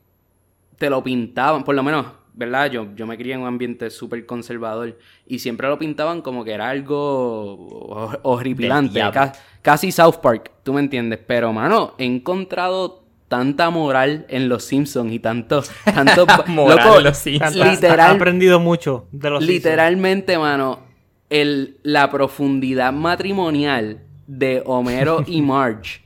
te lo pintaban, por lo menos, ¿verdad? Yo, yo me crié en un ambiente súper conservador y siempre lo pintaban como que era algo hor- horripilante, ca- casi South Park, tú me entiendes. Pero, mano, he encontrado tanta moral en los Simpsons y tanto, tanto Moral loco, en los Simpsons. Literal- Ha aprendido mucho de los literalmente, mano, el, la profundidad matrimonial de Homero y Marge.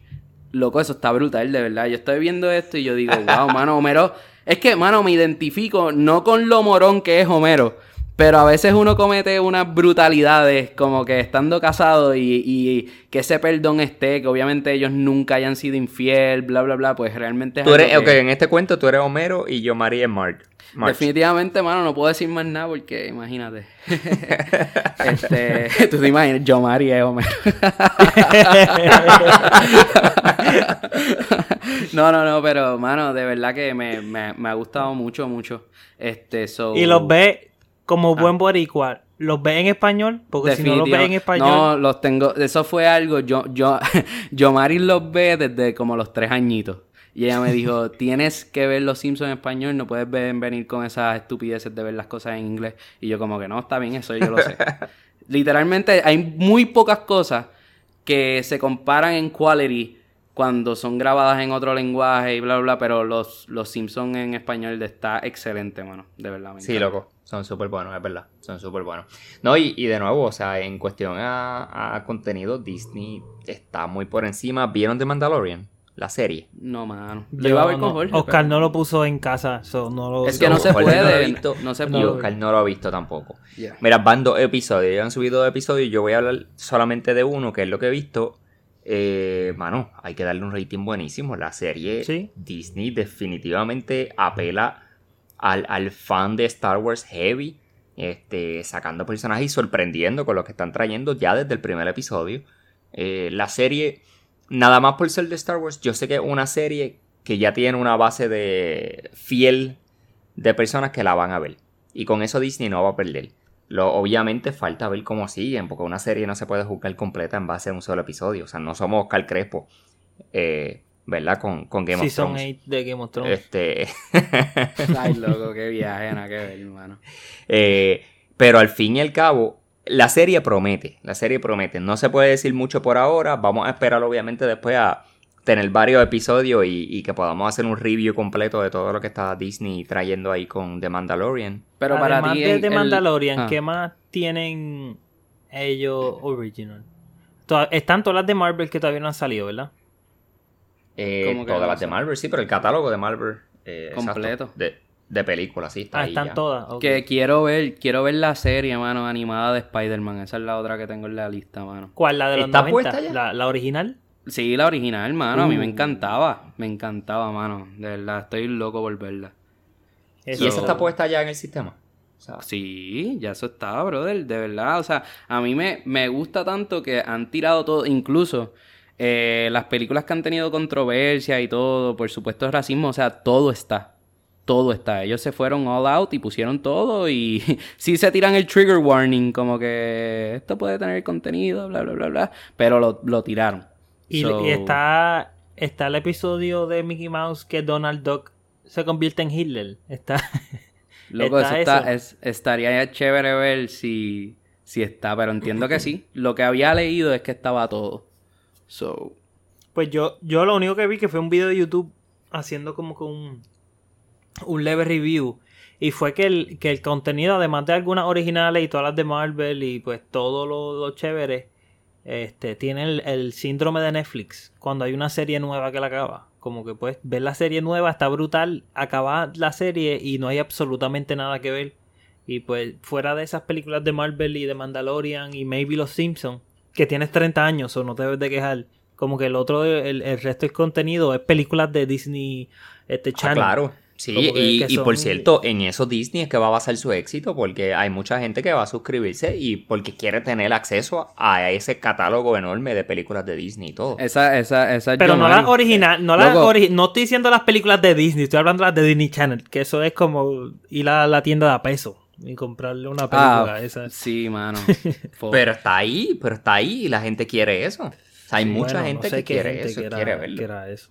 Loco, eso está brutal, de verdad. Yo estoy viendo esto y yo digo, wow, mano, Homero. Es que, mano, me identifico no con lo morón que es Homero, pero a veces uno comete unas brutalidades, como que estando casado y, y que ese perdón esté, que obviamente ellos nunca hayan sido infiel, bla, bla, bla, pues realmente es Tú eres, algo ok, que- en este cuento tú eres Homero y yo María es. Marge. Definitivamente, mano, no puedo decir más nada porque imagínate. este, tú te imaginas, yo María es Homero. no, no, no, pero, mano, de verdad que me, me, me ha gustado mucho, mucho. Este, so... Y los ve como buen boricua. ¿Los ve en español? Porque si no los ve en español... No, los tengo. Eso fue algo. Yo, yo, yo Mari los ve desde como los tres añitos. Y ella me dijo: Tienes que ver Los Simpsons en español, no puedes ver- venir con esas estupideces de ver las cosas en inglés. Y yo, como que no, está bien, eso yo lo sé. Literalmente, hay muy pocas cosas que se comparan en quality cuando son grabadas en otro lenguaje y bla, bla, bla. Pero los, los Simpsons en español está excelente, mano. De verdad, me Sí, loco. Son súper buenos, es verdad. Son súper buenos. No, y, y de nuevo, o sea, en cuestión a, a contenido, Disney está muy por encima. ¿Vieron The Mandalorian? La serie. No, mano. Yo iba a ver no- con Jorge. Oscar pero- no lo puso en casa, so no lo... Es que no se Jorge puede, lo visto, no se y puede. Oscar no lo ha visto tampoco. Mira, van dos episodios. Ya han subido dos episodios y yo voy a hablar solamente de uno, que es lo que he visto. Eh, mano, hay que darle un rating buenísimo. La serie Sí. Disney definitivamente apela al, al fan de Star Wars Heavy. Este, sacando personajes y sorprendiendo con lo que están trayendo ya desde el primer episodio. Eh, la serie, nada más por ser de Star Wars, yo sé que es una serie que ya tiene una base de fiel de personas que la van a ver. Y con eso Disney no va a perder. Lo, obviamente falta ver cómo siguen, porque una serie no se puede juzgar completa en base a un solo episodio. O sea, no somos Oscar Crespo, eh, ¿verdad? Con, con Game of Season Thrones. 8 de Game of Thrones. Este, Ay, loco, qué viaje, nada que ver, hermano. eh, pero al fin y al cabo, la serie promete. La serie promete. No se puede decir mucho por ahora. Vamos a esperar, obviamente, después a tener varios episodios y, y que podamos hacer un review completo de todo lo que está Disney trayendo ahí con The Mandalorian. Pero para ti. de The el- Mandalorian, Ah. ¿qué más tienen ellos original? Están todas las de Marvel que todavía no han salido, ¿verdad? Eh, ¿Cómo que todas las de? Marvel, sí, pero el catálogo de Marvel. eh, exacto, Completo. de, de películas, sí, está Ah, ahí están ya. todas. Que quiero ver, quiero ver la serie, mano, animada de Spider-Man. Esa es la otra que tengo en la lista, mano. ¿Cuál? ¿La de los ¿Está 90? puesta ya? ¿La, la original? Sí, la original, mano. A mí me Uh. encantaba. Me encantaba, mano. De verdad, estoy loco por verla. Y Eso- esa está puesta ya en el sistema. O sea, Sí, ya eso está, brother, de verdad. O sea, a mí me, me gusta tanto que han tirado todo, incluso eh, las películas que han tenido controversia y todo, por supuesto racismo, o sea, todo está. Todo está. Ellos se fueron all out y pusieron todo y sí se tiran el trigger warning, como que esto puede tener contenido, bla, bla, bla, bla, pero lo, lo tiraron. Y, So- y está, está el episodio de Mickey Mouse que Donald Duck se convierte en Hitler. Está... Loco, Está eso, está, eso. es- estaría chévere ver si, si está, pero entiendo que sí. Lo que había leído es que estaba todo. So, Pues yo, yo lo único que vi que fue un video de YouTube haciendo como que un, un leve review. Y fue que el, que el contenido, además de algunas originales y todas las de Marvel y pues todo lo, lo chévere, este, tiene el, el síndrome de Netflix. Cuando hay una serie nueva que la acaba. Como que pues ver la serie nueva está brutal, acaba la serie y no hay absolutamente nada que ver. Y pues fuera de esas películas de Marvel y de Mandalorian y maybe Los Simpsons, que tienes 30 años o no te debes de quejar. Como que el otro, el, el resto del contenido es películas de Disney este ah, Channel. claro. Sí, y, y por cierto, en eso Disney es que va a basar su éxito porque hay mucha gente que va a suscribirse y porque quiere tener acceso a ese catálogo enorme de películas de Disney y todo. Esa, esa, esa Pero no las original, no ori- no estoy diciendo las películas de Disney, estoy hablando de las de Disney Channel, que eso es como ir a la tienda de a peso y comprarle una película Ah, esa. sí, mano. Pero está ahí, pero está ahí y la gente quiere eso. O sea, hay Sí, mucha bueno, gente no sé que quiere gente eso, que era- quiere verlo. eso.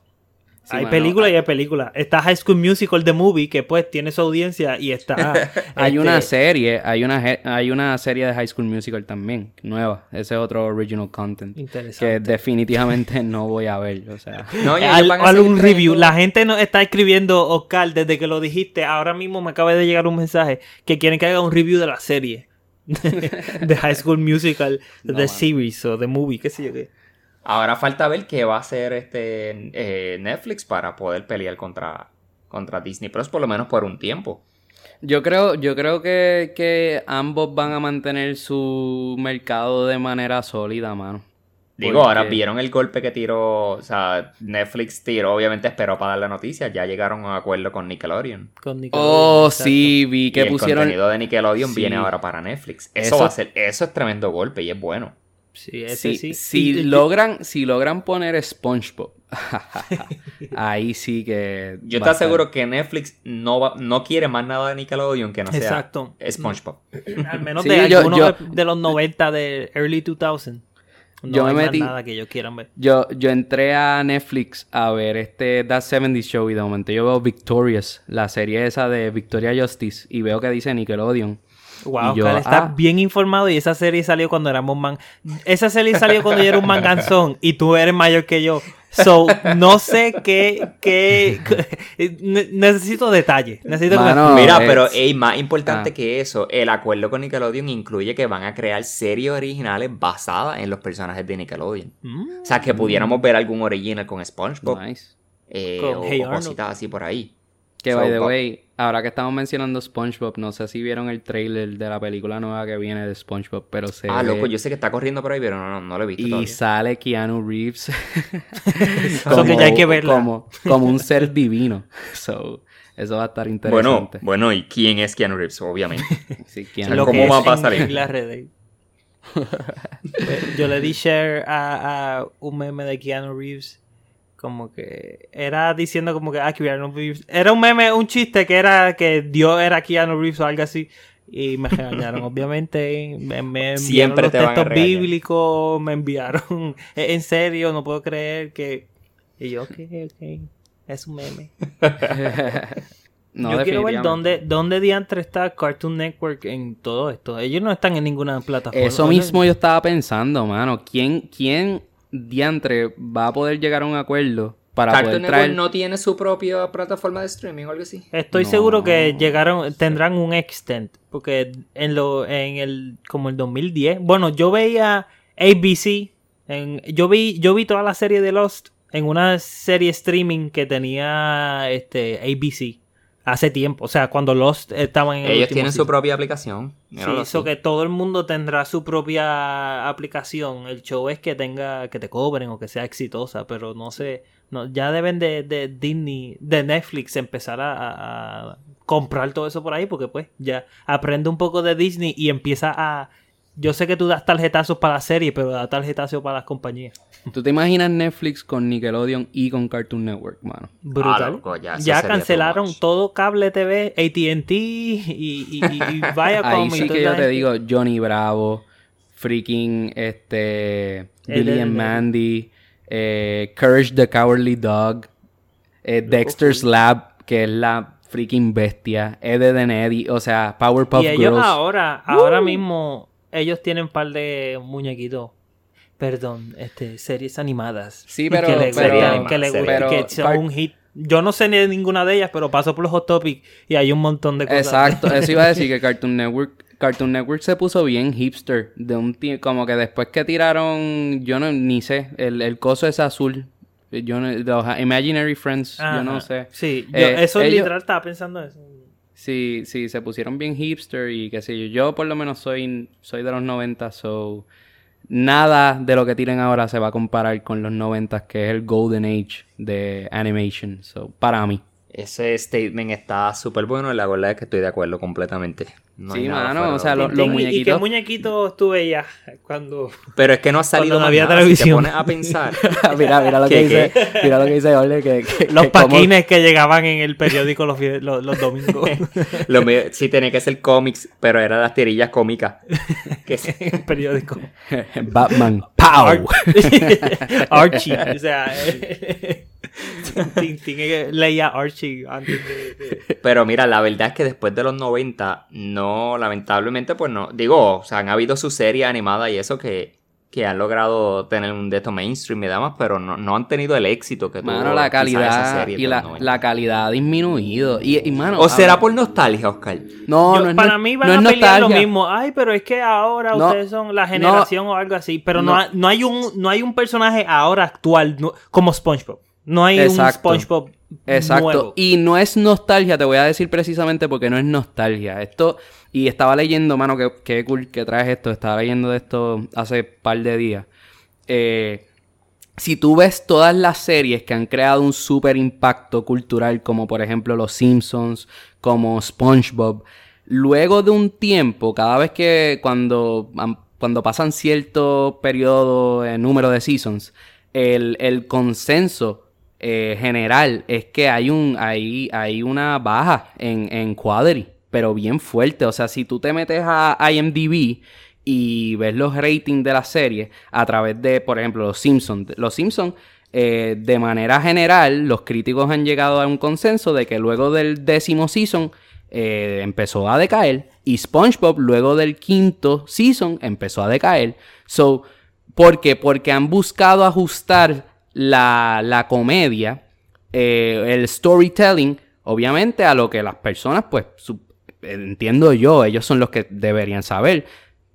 Sí, hay mano, películas hay- y hay películas. Está High School Musical The Movie, que pues tiene su audiencia, y está... Hay este, una serie, hay una, hay una serie de High School Musical también, nueva. Ese es otro original content. Que Interesante. definitivamente no voy a ver, o sea. No, Al, al un review. La gente nos está escribiendo, Oscar, desde que lo dijiste. Ahora mismo me acaba de llegar un mensaje que quieren que haga un review de la serie. de High School Musical, No, The. Series o The Movie, qué sé yo qué. Ahora falta ver qué va a hacer este eh, Netflix para poder pelear contra, contra Disney Plus, por lo menos por un tiempo. Yo creo, yo creo que, que ambos van a mantener su mercado de manera sólida, mano. Digo, Porque- ahora vieron el golpe que tiró, o sea, Netflix tiró, obviamente esperó para dar la noticia, ya llegaron a un acuerdo con Nickelodeon. Con Nickelodeon, Oh, exacto. sí, vi y que el pusieron... contenido de Nickelodeon Sí. viene ahora para Netflix. Eso, Eso- va a ser, eso es tremendo golpe y es bueno. Sí, ese Si, sí. si Y- y- logran, si logran poner SpongeBob, ahí sí que. Yo te aseguro que Netflix no va, no quiere más nada de Nickelodeon que no sea Exacto. SpongeBob. Al menos Sí, de yo- de, de los 90 de early 2000. No Yo me hay más nada que ellos quieran ver. Yo, yo entré a Netflix a ver este That 70 Show y de momento yo veo Victorious, la serie esa de Victoria Justice, y veo que dice Nickelodeon. Wow, yo, está ah. bien informado y esa serie salió cuando éramos man... Esa serie salió cuando yo era un manganzón y tú eres mayor que yo. So, no sé qué... qué... ne- necesito detalles. Necesito que me Mano, Mira, es- pero ey, más importante Ah. que eso, el acuerdo con Nickelodeon incluye que van a crear series originales basadas en los personajes de Nickelodeon. Mm. O sea, que pudiéramos ver algún original con SpongeBob Nice. eh, Con o, Hey o Arnold. cositas así por ahí. Que So, by the way, ahora que estamos mencionando SpongeBob, no sé si vieron el trailer de la película nueva que viene de SpongeBob, pero se Ah, ve- loco, yo sé que está corriendo por ahí, pero no, no, no lo he visto y todavía. sale Keanu Reeves Eso que ya hay que verla. como, como un ser divino. So, eso va a estar Bueno, interesante. bueno, ¿y quién es Keanu Reeves? Obviamente. Sí, ¿cómo va a pasar en, redes. Yo le di share a, a un meme de Keanu Reeves. Como que era diciendo como que ah, Keanu Reeves. Era un meme, un chiste que era que Dios era Keanu Reeves o algo así. Y me regañaron, obviamente. Me, me enviaron Siempre los te van a textos bíblicos. Me enviaron. En serio, no puedo creer que. Y yo, ok, ok. Es un meme. no, yo quiero ver dónde, dónde diantre está Cartoon Network en todo esto. Ellos no están en ninguna plataforma. Eso mismo yo estaba pensando, mano. ¿Quién, quién diantre va a poder llegar a un acuerdo para Cartoon poder Network traer... no tiene su propia plataforma de streaming o algo así. Estoy No. seguro que llegaron, tendrán un extent, porque en lo, en el, como el 2010, bueno, yo veía ABC, en, yo vi, yo vi toda la serie de Lost en una serie streaming que tenía este ABC hace tiempo, o sea, cuando Lost estaban en el Ellos tienen su propia aplicación. Sí, Míralo eso así. que todo el mundo tendrá su propia aplicación. El show es que tenga, que te cobren o que sea exitosa, pero no sé, no, ya deben de, de Disney, de Netflix empezar a, a- a comprar todo eso por ahí, porque pues ya aprende un poco de Disney y empieza a, yo sé que tú das tarjetazos para la serie, pero da tarjetazos para las compañías. ¿Tú te imaginas Netflix con Nickelodeon y con Cartoon Network, mano? Brutal. Ah, loco, ya, cancelaron todo cable TV, AT&T y, y, y, y Viacom Ahí sí que yo te digo Johnny Bravo, freaking este El Billy and Mandy, eh, Courage the Cowardly Dog, eh, Dexter's Lab, que es la freaking bestia, Ed, Ed and Eddie, o sea, Powerpuff y ellos Girls. ahora, ahora mismo, ellos tienen un par de muñequitos. Perdón, este, series animadas. Sí, pero- que le pero- gustan, que, le pero- gustan, que son un hit. Yo no sé ni de ninguna de ellas, pero paso por los Hot Topic y hay un montón de cosas. Exacto, eso iba a decir que Cartoon Network Cartoon Network se puso bien hipster de un como que después que tiraron yo no ni sé, el, el coso es azul. Yo no, los Imaginary Friends, yo no sé. Sí, yo- Eh, eso ellos- literal estaba pensando eso. Sí, sí, se pusieron bien hipster y qué sé yo. Yo por lo menos soy, soy de los 90, so nada de lo que tiren ahora se va a comparar con los 90, que es el golden age de animation. So, para mí. Ese statement está súper bueno y la verdad es que estoy de acuerdo completamente. No Sí, nada mano, o sea, lo- lo- ¿Y- los ¿Y qué muñequitos. muñequitos tú veías cuando... Pero es que no ha salido más había nada. Si te televisión. pones a pensar. mira, mira lo que ¿Qué, dice, mira lo que dice Ole, que, que- Los que paquines que llegaban en el periódico los, los, los domingos. Lo mío sí tenía que ser cómics, pero eran las tirillas cómicas. Que en el periódico. Batman, ¡pow! Archie. O sea, Tintín leía Archie antes de... de- Pero mira, la verdad es que después de los 90, no, lamentablemente, pues no. Digo, o sea, han habido sus series animadas y eso que, que han logrado tener un de estos mainstream y demás, pero no, no han tenido el éxito que tuvo Mano, la quizás esa calidad serie y la, los 90. la calidad ha disminuido. Y, y mano, ¿O será ver, por nostalgia, Oscar? No, Yo- no es para no- mí van no es a pelear lo nostalgia. mismo. Ay, pero es que ahora No, ustedes son la generación o algo así. Pero no, no. ha- no hay un no hay un personaje ahora actual no- como SpongeBob. No hay Exacto. un SpongeBob Exacto. nuevo. Y no es nostalgia, te voy a decir precisamente porque no es nostalgia. Esto, y estaba leyendo, mano, que, que cool que traes esto. Estaba leyendo de esto hace par de días. Eh, si tú ves todas las series que han creado un super impacto cultural, como por ejemplo Los Simpsons, como SpongeBob, luego de un tiempo, cada vez que cuando, cuando pasan cierto periodo, eh, número de seasons, el, el consenso eh, general es que hay un hay, hay una baja en, en quality, pero bien fuerte. O sea, si tú te metes a IMDb y ves los ratings de la serie a través de, por ejemplo, los Simpsons. Los Simpsons, eh, de manera general, los críticos han llegado a un consenso de que luego del décimo season eh, empezó a decaer y SpongeBob luego del quinto season empezó a decaer. So, ¿por qué? Porque han buscado ajustar la, la comedia, eh, el storytelling, obviamente a lo que las personas, pues, entiendo yo, ellos son los que deberían saber,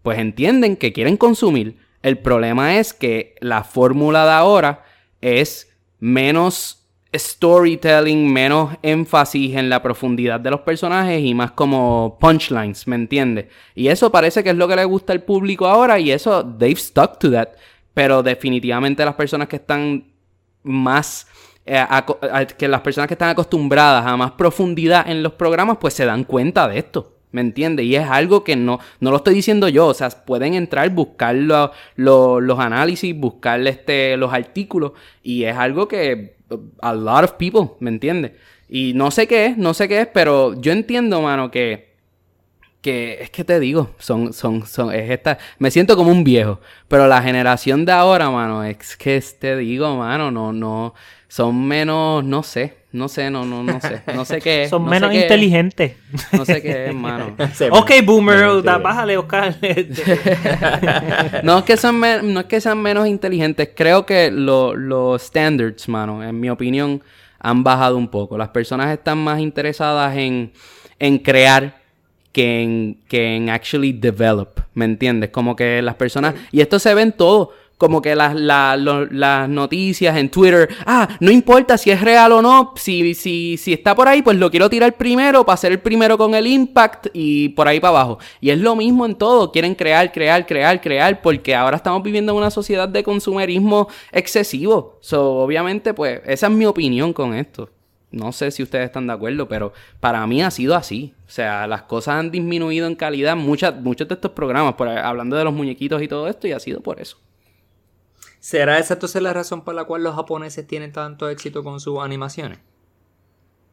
pues entienden que quieren consumir. El problema es que la fórmula de ahora es menos storytelling, menos énfasis en la profundidad de los personajes y más como punchlines, ¿me entiendes? Y eso parece que es lo que le gusta al público ahora y eso, they've stuck to that. Pero definitivamente las personas que están más eh, que las personas que están acostumbradas a más profundidad en los programas, pues se dan cuenta de esto. ¿Me entiendes? Y es algo que no, no lo estoy diciendo yo. O sea, pueden entrar, buscar lo- los análisis, buscar este, los artículos. Y es algo que a lot of people, ¿me entiendes? Y no sé qué es, no sé qué es, pero yo entiendo, mano, que que es que te digo, son, son, son, es esta, me siento como un viejo, pero la generación de ahora, mano, es que te digo, mano, no, no, son menos, no sé, no sé, no, no, no sé, no sé qué es. Son no menos inteligentes. no sé qué es, mano. Ok, boomer, da- bájale, Oscar. No es que sean, me- no es que sean menos inteligentes, creo que lo- los standards, mano, en mi opinión, han bajado un poco. Las personas están más interesadas en, en crear que en, actually develop, ¿me entiendes? Como que las personas, y esto se ve en todo, como que las, la- lo- las noticias en Twitter, ah, no importa si es real o no, si, si, si está por ahí, pues lo quiero tirar primero para ser el primero con el impact y por ahí para abajo. Y es lo mismo en todo, quieren crear, crear, crear, crear, porque ahora estamos viviendo en una sociedad de consumerismo excesivo. So, obviamente, pues, esa es mi opinión con esto. No sé si ustedes están de acuerdo, pero para mí ha sido así. O sea, las cosas han disminuido en calidad muchas, muchos de estos programas, por, hablando de los muñequitos y todo esto, y ha sido por eso. ¿Será esa entonces la razón por la cual los japoneses tienen tanto éxito con sus animaciones?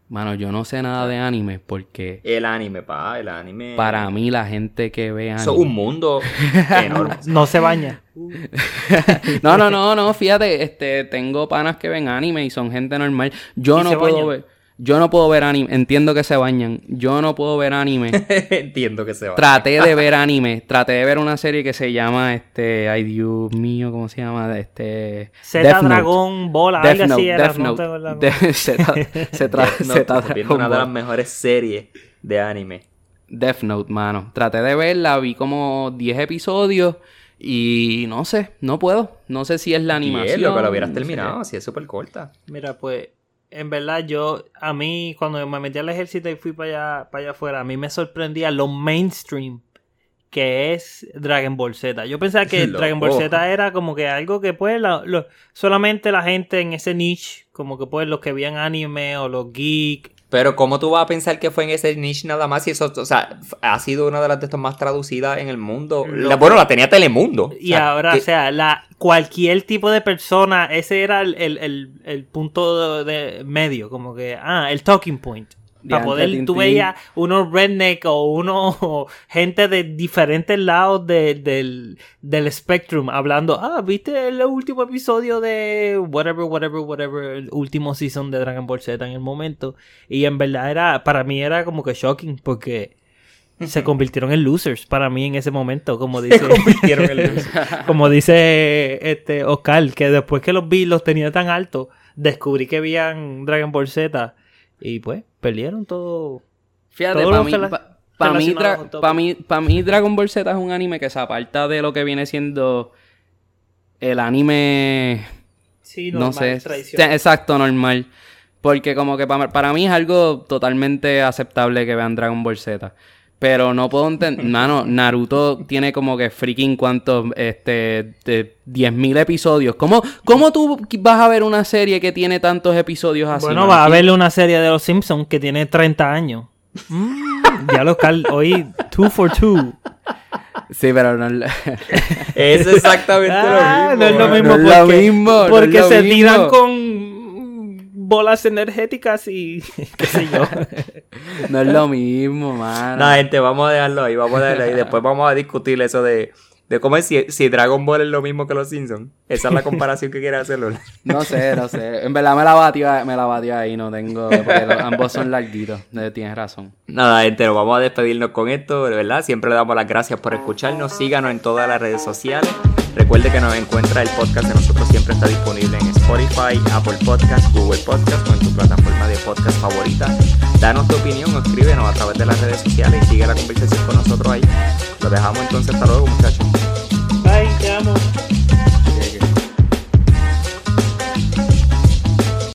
Mano, yo no sé nada de anime porque El anime, pa, el anime. para mí la gente que ve anime... Eso es un mundo enorme. no se baña. no, no, no, no, fíjate, este, tengo panas que ven anime y son gente normal. Yo ¿Y no puedo bañan? ver, yo no puedo ver anime, entiendo que se bañan. Yo no puedo ver anime. Entiendo que se va. traté de ver anime, traté de ver una serie que se llama este, ay Dios mío, ¿cómo se llama? Este Z Death Note. Dragón, bola, Death algo así Note, era. Z- Dragon una de las mejores series de anime. Death Note, mano. Traté de verla, vi como 10 episodios y no sé, no puedo. No sé si es la animación. Y lo que lo hubieras no sé. terminado, si es súper corta. Mira, pues, en verdad, yo, a mí, cuando me metí al ejército y fui para allá, para allá afuera, a mí me sorprendía lo mainstream que es Dragon Ball Z. Yo pensaba que Loco. Dragon Ball Z era como que algo que, pues, la- lo- solamente la gente en ese niche, como que, pues, los que veían anime o los geek Pero ¿cómo tú vas a pensar que fue en ese niche nada más? Y eso, o sea, ha sido una de las de estas más traducidas en el mundo. La- bueno, la tenía Telemundo. Y O sea, ahora, que- o sea, la, cualquier tipo de persona, ese era el, el- el- el punto de, de medio, como que, ah, el talking point. Para poder, tú veías unos redneck o unos gente de diferentes lados de- del, del spectrum hablando, ah, ¿viste el último episodio de whatever, whatever, whatever, el último season de Dragon Ball Z en el momento? Y en verdad era, para mí era como que shocking porque se convirtieron en losers para mí en ese momento, como dice, convirtieron en losers. como dice este Oscar, que después que los vi los tenía tan altos, descubrí que veían Dragon Ball Z y pues perdieron todo. Fíjate, Todo para mí, rela- pa- pa' mí, pa' mí, pa' mí Dragon Ball Z es un anime que se aparta de lo que viene siendo el anime Sí, no sé. Sí, Exacto, normal. Porque como que para, para mí es algo totalmente aceptable que vean Dragon Ball Z. Pero no puedo entender... Mano, Naruto tiene como que freaking cuantos... Este... De 10.000 episodios. ¿Cómo, ¿Cómo tú vas a ver una serie que tiene tantos episodios así? Bueno, mano? va a verle una serie de los Simpsons que tiene 30 años. Mm, ya lo hoy two for two. Sí, pero no... es- exactamente Ah, lo mismo. no es lo mismo No es lo porque, mismo, no es porque lo se mismo. tiran con bolas energéticas y qué sé yo. no es lo mismo, mano. No, gente, vamos a dejarlo ahí, vamos a dejarlo ahí. Después vamos a discutir eso de, de cómo es si, si Dragon Ball es lo mismo que los Simpsons. Esa es la comparación que quiere hacerlo. No sé, no sé. En verdad me la batió, me la batió ahí, no tengo... Porque los- ambos son larguitos. Tienes razón. Nada, gente, nos vamos a despedirnos con esto, de verdad. Siempre le damos las gracias por escucharnos. Síganos en todas las redes sociales. Recuerde que nos encuentra el podcast de nosotros siempre está disponible en Spotify, Apple Podcast, Google Podcast o en tu plataforma de podcast favorita. Danos tu opinión o escríbenos a través de las redes sociales y sigue la conversación con nosotros ahí. Lo dejamos entonces hasta luego, muchachos. Bye, te amo.